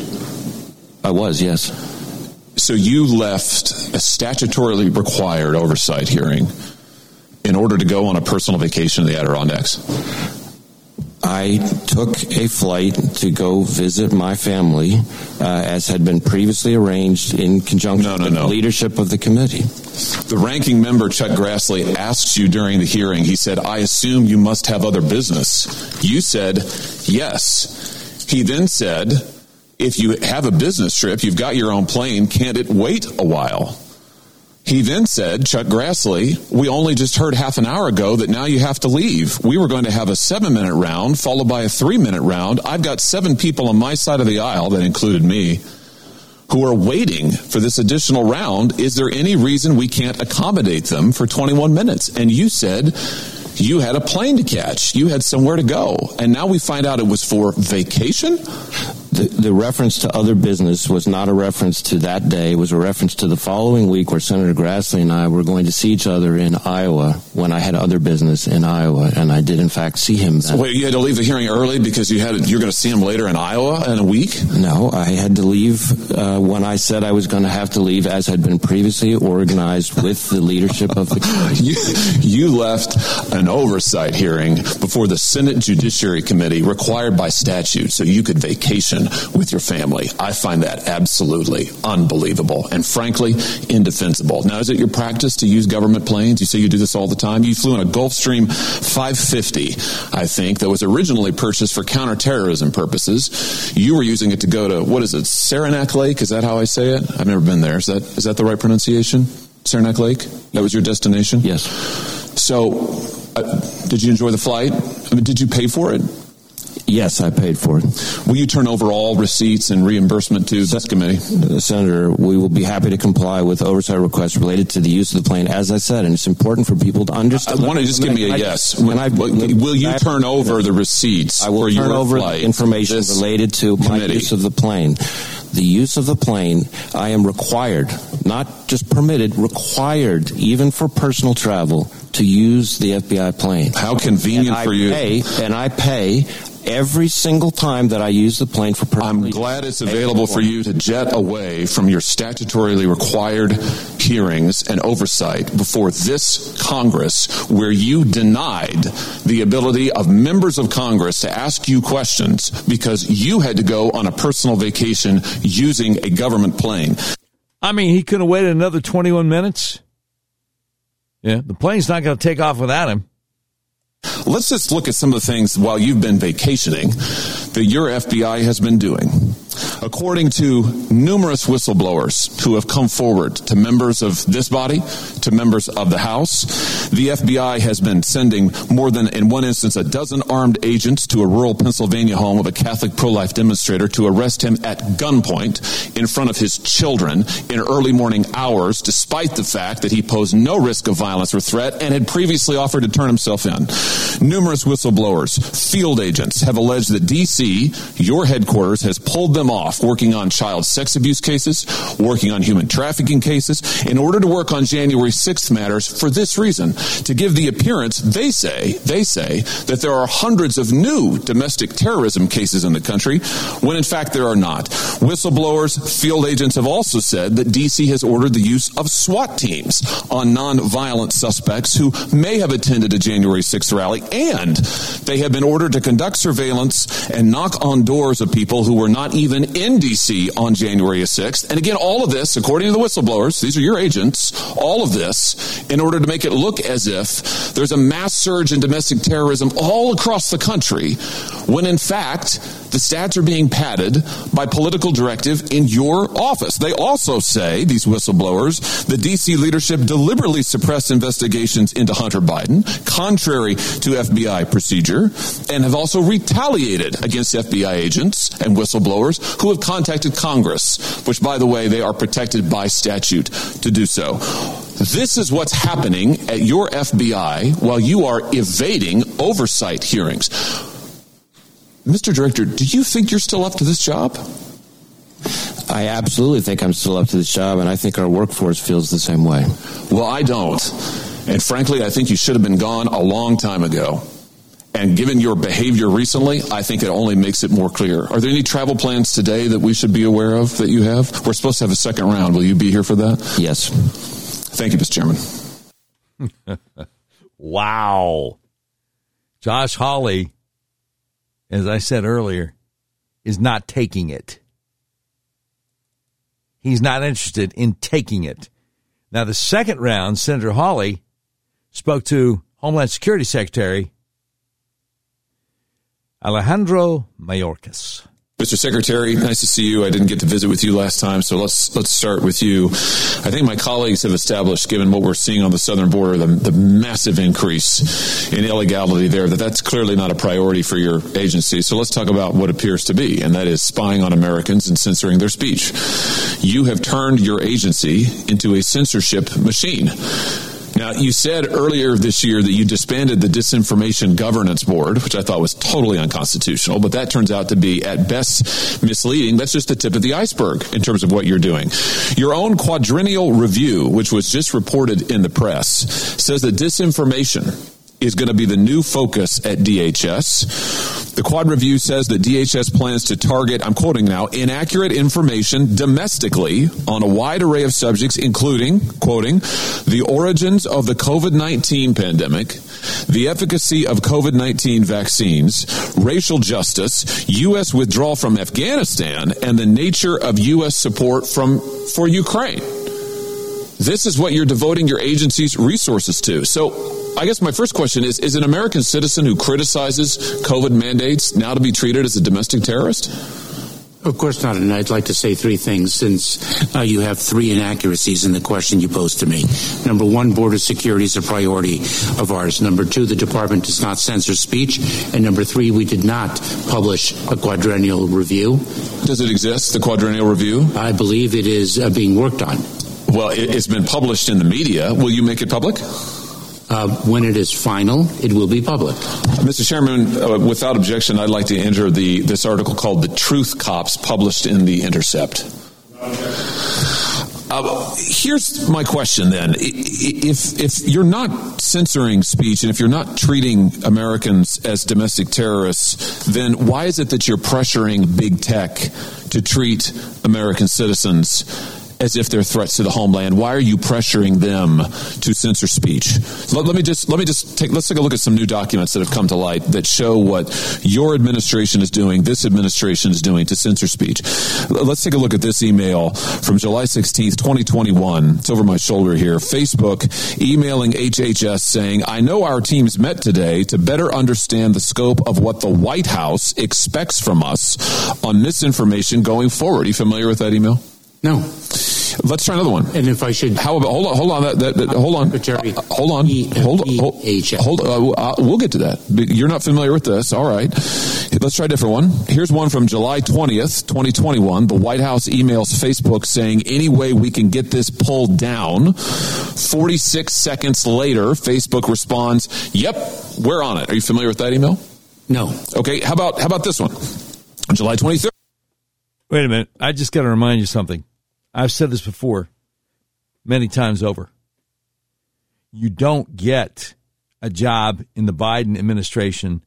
I was, yes. So you left a statutorily required oversight hearing in order to go on a personal vacation to the Adirondacks. I took a flight to go visit my family, uh, as had been previously arranged in conjunction no, no, with no. the leadership of the committee. The ranking member, Chuck Grassley, asked you during the hearing, he said, I assume you must have other business. You said, yes. He then said, if you have a business trip, you've got your own plane, can't it wait a while? He then said, Chuck Grassley, we only just heard half an hour ago that now you have to leave. We were going to have a seven minute round followed by a three minute round. I've got seven people on my side of the aisle, that included me, who are waiting for this additional round. Is there any reason we can't accommodate them for 21 minutes? And you said you had a plane to catch. You had somewhere to go. And now we find out it was for vacation? The, the, reference to other business was not a reference to that day. It was a reference to the following week where Senator Grassley and I were going to see each other in Iowa when I had other business in Iowa, and I did in fact see him. So wait, you had to leave the hearing early because you had you're going to see him later in Iowa in a week? No, I had to leave uh, when I said I was going to have to leave, as had been previously organized with the leadership of the. <laughs> you you left an oversight hearing before the Senate Judiciary Committee, required by statute, so you could vacation with your family. I find that absolutely unbelievable and frankly indefensible. Now, is it your practice to use government planes? You say you do this all the time. You flew in a Gulfstream 550, I think, that was originally purchased for counterterrorism purposes. You were using it to go to, what is it, Saranac Lake? Is that how I say it? I've never been there. Is that, is that the right pronunciation? Saranac Lake? That was your destination? Yes. So, uh, did you enjoy the flight? I mean, did you pay for it? Yes, I paid for it. Will you turn over all receipts and reimbursement to this committee? Uh, Senator, we will be happy to comply with oversight requests related to the use of the plane, as I said, and it's important for people to understand. I want to just give me a yes. When, I, will you turn over the receipts I will turn your over flight? information related to my use of the plane. The use of the plane, I am required, not just permitted, required, even for personal travel, to use the FBI plane. How convenient I for you. Pay, and I pay every single time that I use the plane for personal I'm glad it's available for you to jet away from your statutorily required hearings and oversight before this Congress, where you denied the ability of members of Congress to ask you questions because you had to go on a personal vacation using a government plane. I mean, he could have waited another 21 minutes. Yeah, the plane's not going to take off without him. Let's just look at some of the things while you've been vacationing that your FBI has been doing. According to numerous whistleblowers who have come forward to members of this body, to members of the House, the FBI has been sending more than, in one instance, a dozen armed agents to a rural Pennsylvania home of a Catholic pro life demonstrator to arrest him at gunpoint in front of his children in early morning hours, despite the fact that he posed no risk of violence or threat and had previously offered to turn himself in. Numerous whistleblowers, field agents have alleged that D.C., your headquarters, has pulled them off working on child sex abuse cases, working on human trafficking cases, in order to work on January 6th matters for this reason to give the appearance, they say, they say, that there are hundreds of new domestic terrorism cases in the country, when in fact there are not. Whistleblowers, field agents have also said that D.C. has ordered the use of SWAT teams on non-violent suspects who may have attended a January 6th rally, and they have been ordered to conduct surveillance and knock on doors of people who were not even in D.C. on January 6th. And again, all of this, according to the whistleblowers, these are your agents, all of this in order to make it look as if there's a mass surge in domestic terrorism all across the country, when in fact, the stats are being padded by political directive in your office. They also say, these whistleblowers, the DC leadership deliberately suppressed investigations into Hunter Biden, contrary to FBI procedure, and have also retaliated against FBI agents and whistleblowers who have contacted Congress, which, by the way, they are protected by statute to do so. This is what's happening at your FBI while you are evading oversight hearings. Mr. Director, do you think you're still up to this job? I absolutely think I'm still up to this job, and I think our workforce feels the same way. Well, I don't. And frankly, I think you should have been gone a long time ago. And given your behavior recently, I think it only makes it more clear. Are there any travel plans today that we should be aware of that you have? We're supposed to have a second round. Will you be here for that? Yes. Thank you, Mr. Chairman. <laughs> wow. Josh Hawley, as I said earlier, is not taking it. He's not interested in taking it. Now, the second round, Senator Hawley spoke to Homeland Security Secretary Alejandro Mayorkas. Mr. Secretary, nice to see you. I didn't get to visit with you last time, so let's let's start with you. I think my colleagues have established, given what we're seeing on the southern border, the, the massive increase in illegality there, that that's clearly not a priority for your agency. So let's talk about what appears to be, and that is spying on Americans and censoring their speech. You have turned your agency into a censorship machine. Now, you said earlier this year that you disbanded the Disinformation Governance Board, which I thought was totally unconstitutional, but that turns out to be at best misleading. That's just the tip of the iceberg in terms of what you're doing. Your own quadrennial review, which was just reported in the press, says that disinformation is going to be the new focus at DHS. The Quad Review says that DHS plans to target, I'm quoting now, inaccurate information domestically on a wide array of subjects, including, quoting, the origins of the COVID 19 pandemic, the efficacy of COVID 19 vaccines, racial justice, U.S. withdrawal from Afghanistan, and the nature of U.S. support from, for Ukraine. This is what you're devoting your agency's resources to. So, I guess my first question is Is an American citizen who criticizes COVID mandates now to be treated as a domestic terrorist? Of course not, and I'd like to say three things since uh, you have three inaccuracies in the question you posed to me. Number one, border security is a priority of ours. Number two, the department does not censor speech. And number three, we did not publish a quadrennial review. Does it exist, the quadrennial review? I believe it is uh, being worked on. Well, it, has been published in the media. Will you make it public? Uh, when it is final, it will be public. Mr. Chairman, uh, without objection, I'd like to enter the this article called "The Truth Cops," published in the Intercept. Uh, here's my question then: If if you're not censoring speech and if you're not treating Americans as domestic terrorists, then why is it that you're pressuring big tech to treat American citizens as if they're threats to the homeland? Why are you pressuring them to censor speech? Let, let, me just let me just take let's take a look at some new documents that have come to light that show what your administration is doing, this administration is doing to censor speech. Let's take a look at this email from July 16th, 2021. It's over my shoulder here. Facebook emailing HHS saying, "I know our teams met today to better understand the scope of what the White House expects from us on misinformation going forward." Are you familiar with that email? No. Let's try another one. And if I should, how about hold on, hold on, that, that, that hold on, Secretary, uh, hold on, hold on, hold, hold uh, we'll get to that. You're not familiar with this, all right? Let's try a different one. Here's one from July 20th, 2021. The White House emails Facebook saying, "Any way we can get this pulled down." 46 seconds later, Facebook responds, "Yep, we're on it." Are you familiar with that email? No. Okay. How about how about this one? July 23rd. Wait a minute. I just got to remind you something. I've said this before many times over. You don't get a job in the Biden administration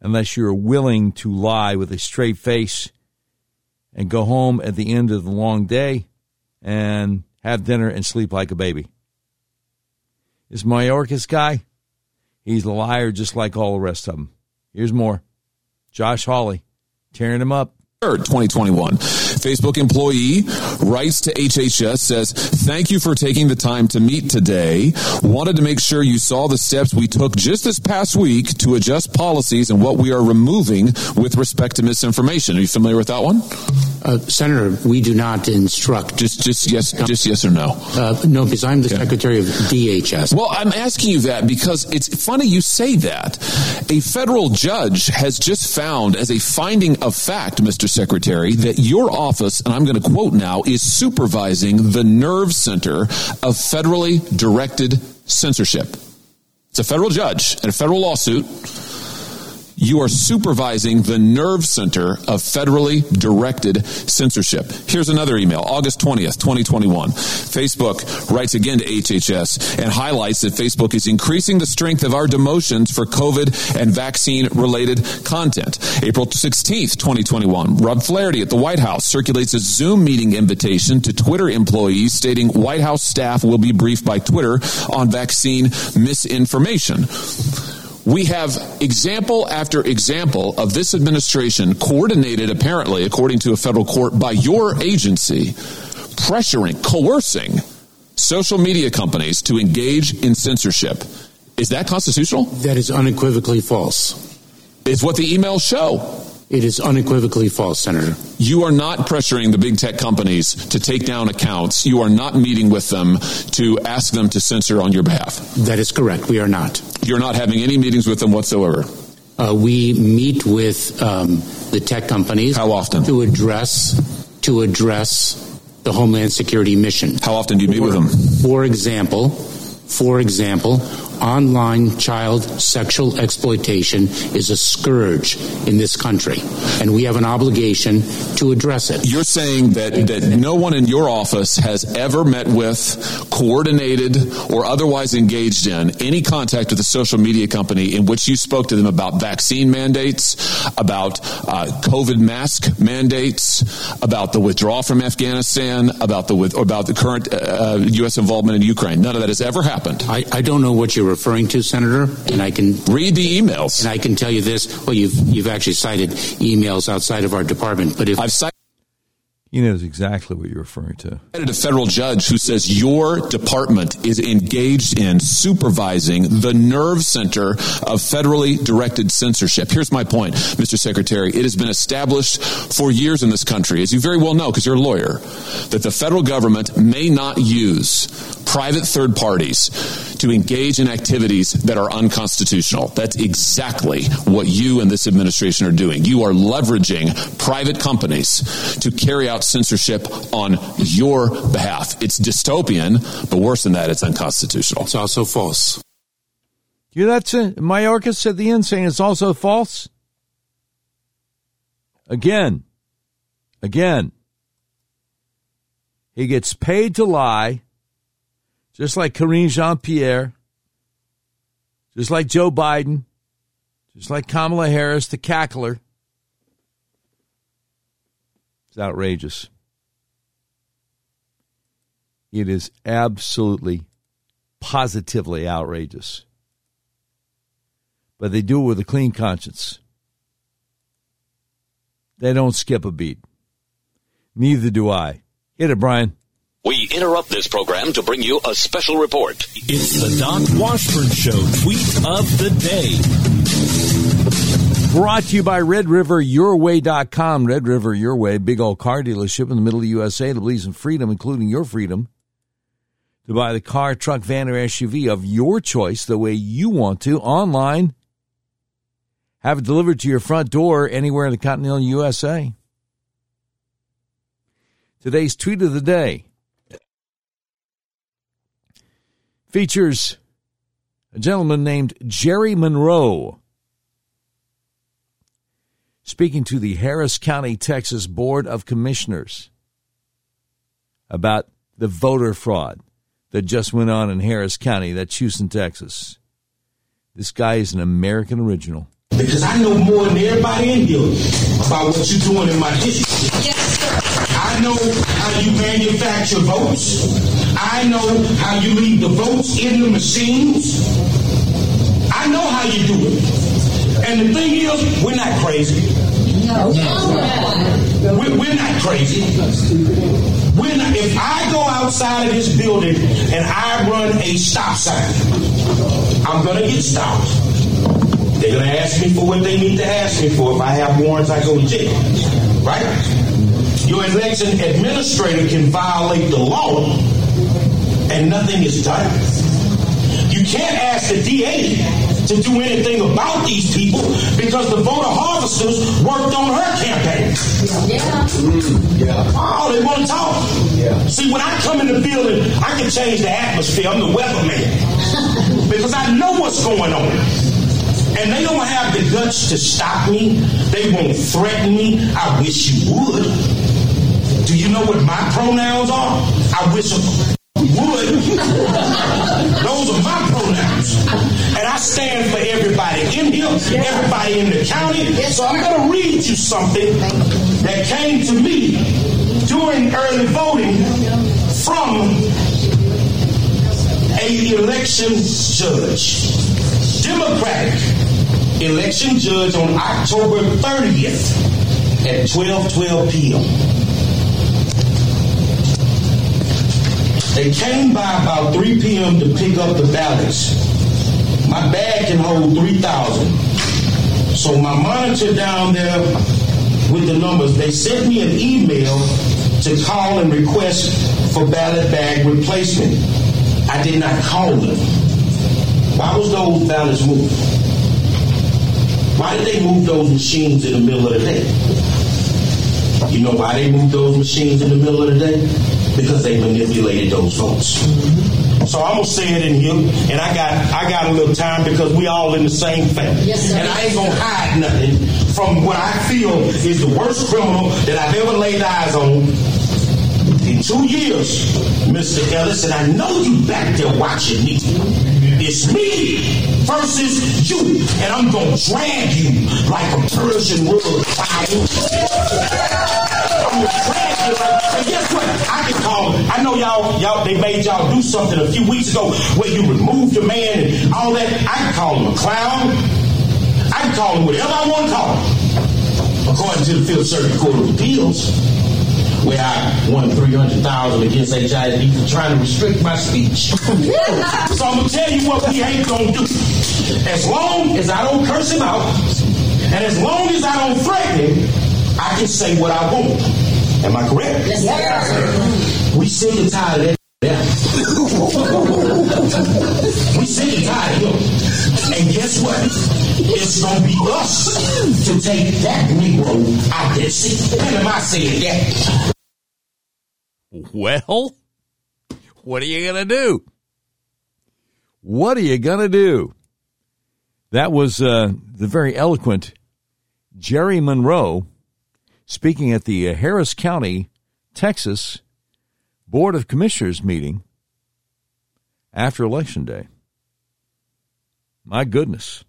unless you're willing to lie with a straight face and go home at the end of the long day and have dinner and sleep like a baby. This Mayorkas guy, he's a liar just like all the rest of them. Here's more. Josh Hawley tearing him up. 2021. Facebook employee writes to HHS says, Thank you for taking the time to meet today. Wanted to make sure you saw the steps we took just this past week to adjust policies and what we are removing with respect to misinformation. Are you familiar with that one? Uh, Senator, we do not instruct. Just, just yes, just yes or no. Uh, no, because I'm the okay. secretary of DHS. Well, I'm asking you that because it's funny you say that. A federal judge has just found, as a finding of fact, Mr. Secretary, that your office, and I'm going to quote now, is supervising the nerve center of federally directed censorship. It's a federal judge in a federal lawsuit you are supervising the nerve center of federally directed censorship. Here's another email, August 20th, 2021. Facebook writes again to HHS and highlights that Facebook is increasing the strength of our demotions for COVID and vaccine related content. April 16th, 2021. Rob Flaherty at the White House circulates a Zoom meeting invitation to Twitter employees stating White House staff will be briefed by Twitter on vaccine misinformation. We have example after example of this administration coordinated, apparently, according to a federal court, by your agency, pressuring, coercing social media companies to engage in censorship. Is that constitutional? That is unequivocally false. It's what the emails show. It is unequivocally false, Senator. You are not pressuring the big tech companies to take down accounts. You are not meeting with them to ask them to censor on your behalf. That is correct. We are not. You're not having any meetings with them whatsoever. Uh, we meet with um, the tech companies. How often? To address to address the Homeland Security mission. How often do you meet for, with them? For example, for example, online child sexual exploitation is a scourge in this country, and we have an obligation to address it. You're saying that, that no one in your office has ever met with, coordinated, or otherwise engaged in any contact with a social media company in which you spoke to them about vaccine mandates, about uh, COVID mask mandates, about the withdrawal from Afghanistan, about the with, about the current uh, U.S. involvement in Ukraine. None of that has ever happened. I, I don't know what you're referring to, Senator, and I can read the emails. And I can tell you this: well, you've you've actually cited emails outside of our department, but if I've cited. He knows exactly what you're referring to. A federal judge who says your department is engaged in supervising the nerve center of federally directed censorship. Here's my point, Mr. Secretary. It has been established for years in this country, as you very well know because you're a lawyer, that the federal government may not use private third parties to engage in activities that are unconstitutional. That's exactly what you and this administration are doing. You are leveraging private companies to carry out censorship on your behalf. It's dystopian, but worse than that, it's unconstitutional. It's also false. You that's Mayorkas at the end saying it's also false. Again, again, he gets paid to lie just like Karine Jean Pierre, just like Joe Biden, just like Kamala Harris, the cackler. It's outrageous. It is absolutely, positively outrageous. But they do it with a clean conscience. They don't skip a beat. Neither do I. Hit it, Brian. We interrupt this program to bring you a special report. It's the Doc Washburn Show tweet of the day. Brought to you by Red River Yourway.com. Red River Your Way, big old car dealership in the middle of the USA that believes in freedom, including your freedom to buy the car, truck, van, or SUV of your choice the way you want to online. Have it delivered to your front door anywhere in the continental USA. Today's tweet of the day features a gentleman named Jerry Monroe speaking to the Harris County, Texas Board of Commissioners about the voter fraud that just went on in Harris County, that's Houston, Texas. This guy is an American original. Because I know more than everybody in here about what you're doing in my district. Yes, sir. I know how you manufacture votes. I know how you leave the votes in the machines. I know how you do it. And the thing is, we're not crazy. No. We're, we're not crazy. We're not, if I go outside of this building and I run a stop sign, I'm going to get stopped. They're going to ask me for what they need to ask me for. If I have warrants, I go to jail. Right? Your election administrator can violate the law and nothing is done. You can't ask the DA to do anything about these people because the voter harvesters worked on her campaign. Yeah. Mm, yeah. Oh, they want to talk. Yeah. See, when I come in the building, I can change the atmosphere. I'm the weatherman <laughs> because I know what's going on. And they don't have the guts to stop me. They won't threaten me. I wish you would. Do you know what my pronouns are? I wish would. Those are my pronouns. And I stand for everybody in here, everybody in the county. So I'm going to read you something that came to me during early voting from a election judge. Democratic election judge on October 30th at 12:12 p.m. They came by about 3 p.m. to pick up the ballots. My bag can hold 3,000. So my monitor down there with the numbers, they sent me an email to call and request for ballot bag replacement. I did not call them. Why was those ballots moved? Why did they move those machines in the middle of the day? You know why they moved those machines in the middle of the day? Because they manipulated those votes. Mm-hmm. So I'm gonna say it in here, and I got I got a little time because we all in the same family, yes, and I ain't gonna hide nothing from what I feel is the worst criminal that I've ever laid eyes on. In two years, Mr. Ellis, and I know you back there watching me. It's me versus you, and I'm gonna drag you like a Persian rug. And guess what? I can call. I know y'all, y'all, they made y'all do something a few weeks ago where you removed your man and all that. I can call him a clown. I can call him whatever I want to call him, according to the Fifth Circuit Court of Appeals. where I won 300000 against HIV for trying to restrict my speech. <laughs> so I'm going to tell you what we ain't going to do. As long as I don't curse him out, and as long as I don't threaten him, I can say what I want. Am I correct? Yes, sir. We sick and tired of that. Yeah. we sick and tired of him. And guess what? It's gonna be us to take that Negro out there. See, when am I saying that? Well, what are you going to do? What are you going to do? That was uh, the very eloquent Jerry Monroe speaking at the uh, Harris County, Texas Board of Commissioners meeting after Election Day. My goodness.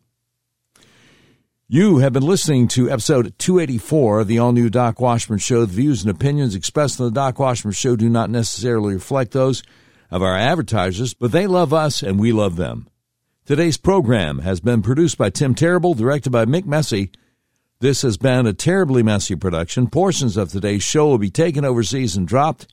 You have been listening to episode 284 of the all new Doc Washburn Show. The views and opinions expressed on the Doc Washburn Show do not necessarily reflect those of our advertisers, but they love us and we love them. Today's program has been produced by Tim Terrible, directed by Mick Messy. This has been a terribly messy production. Portions of today's show will be taken overseas and dropped.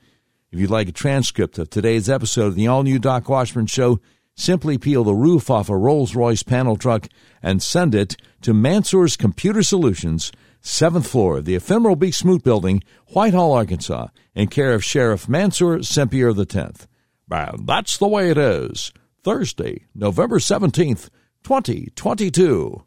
If you'd like a transcript of today's episode of the all new Doc Washburn Show, simply peel the roof off a Rolls Royce panel truck and send it to Mansour's Computer Solutions, 7th floor of the ephemeral Beach Smoot Building, Whitehall, Arkansas, in care of Sheriff Mansour Sempier X. And that's the way it is. Thursday, November 17th, 2022.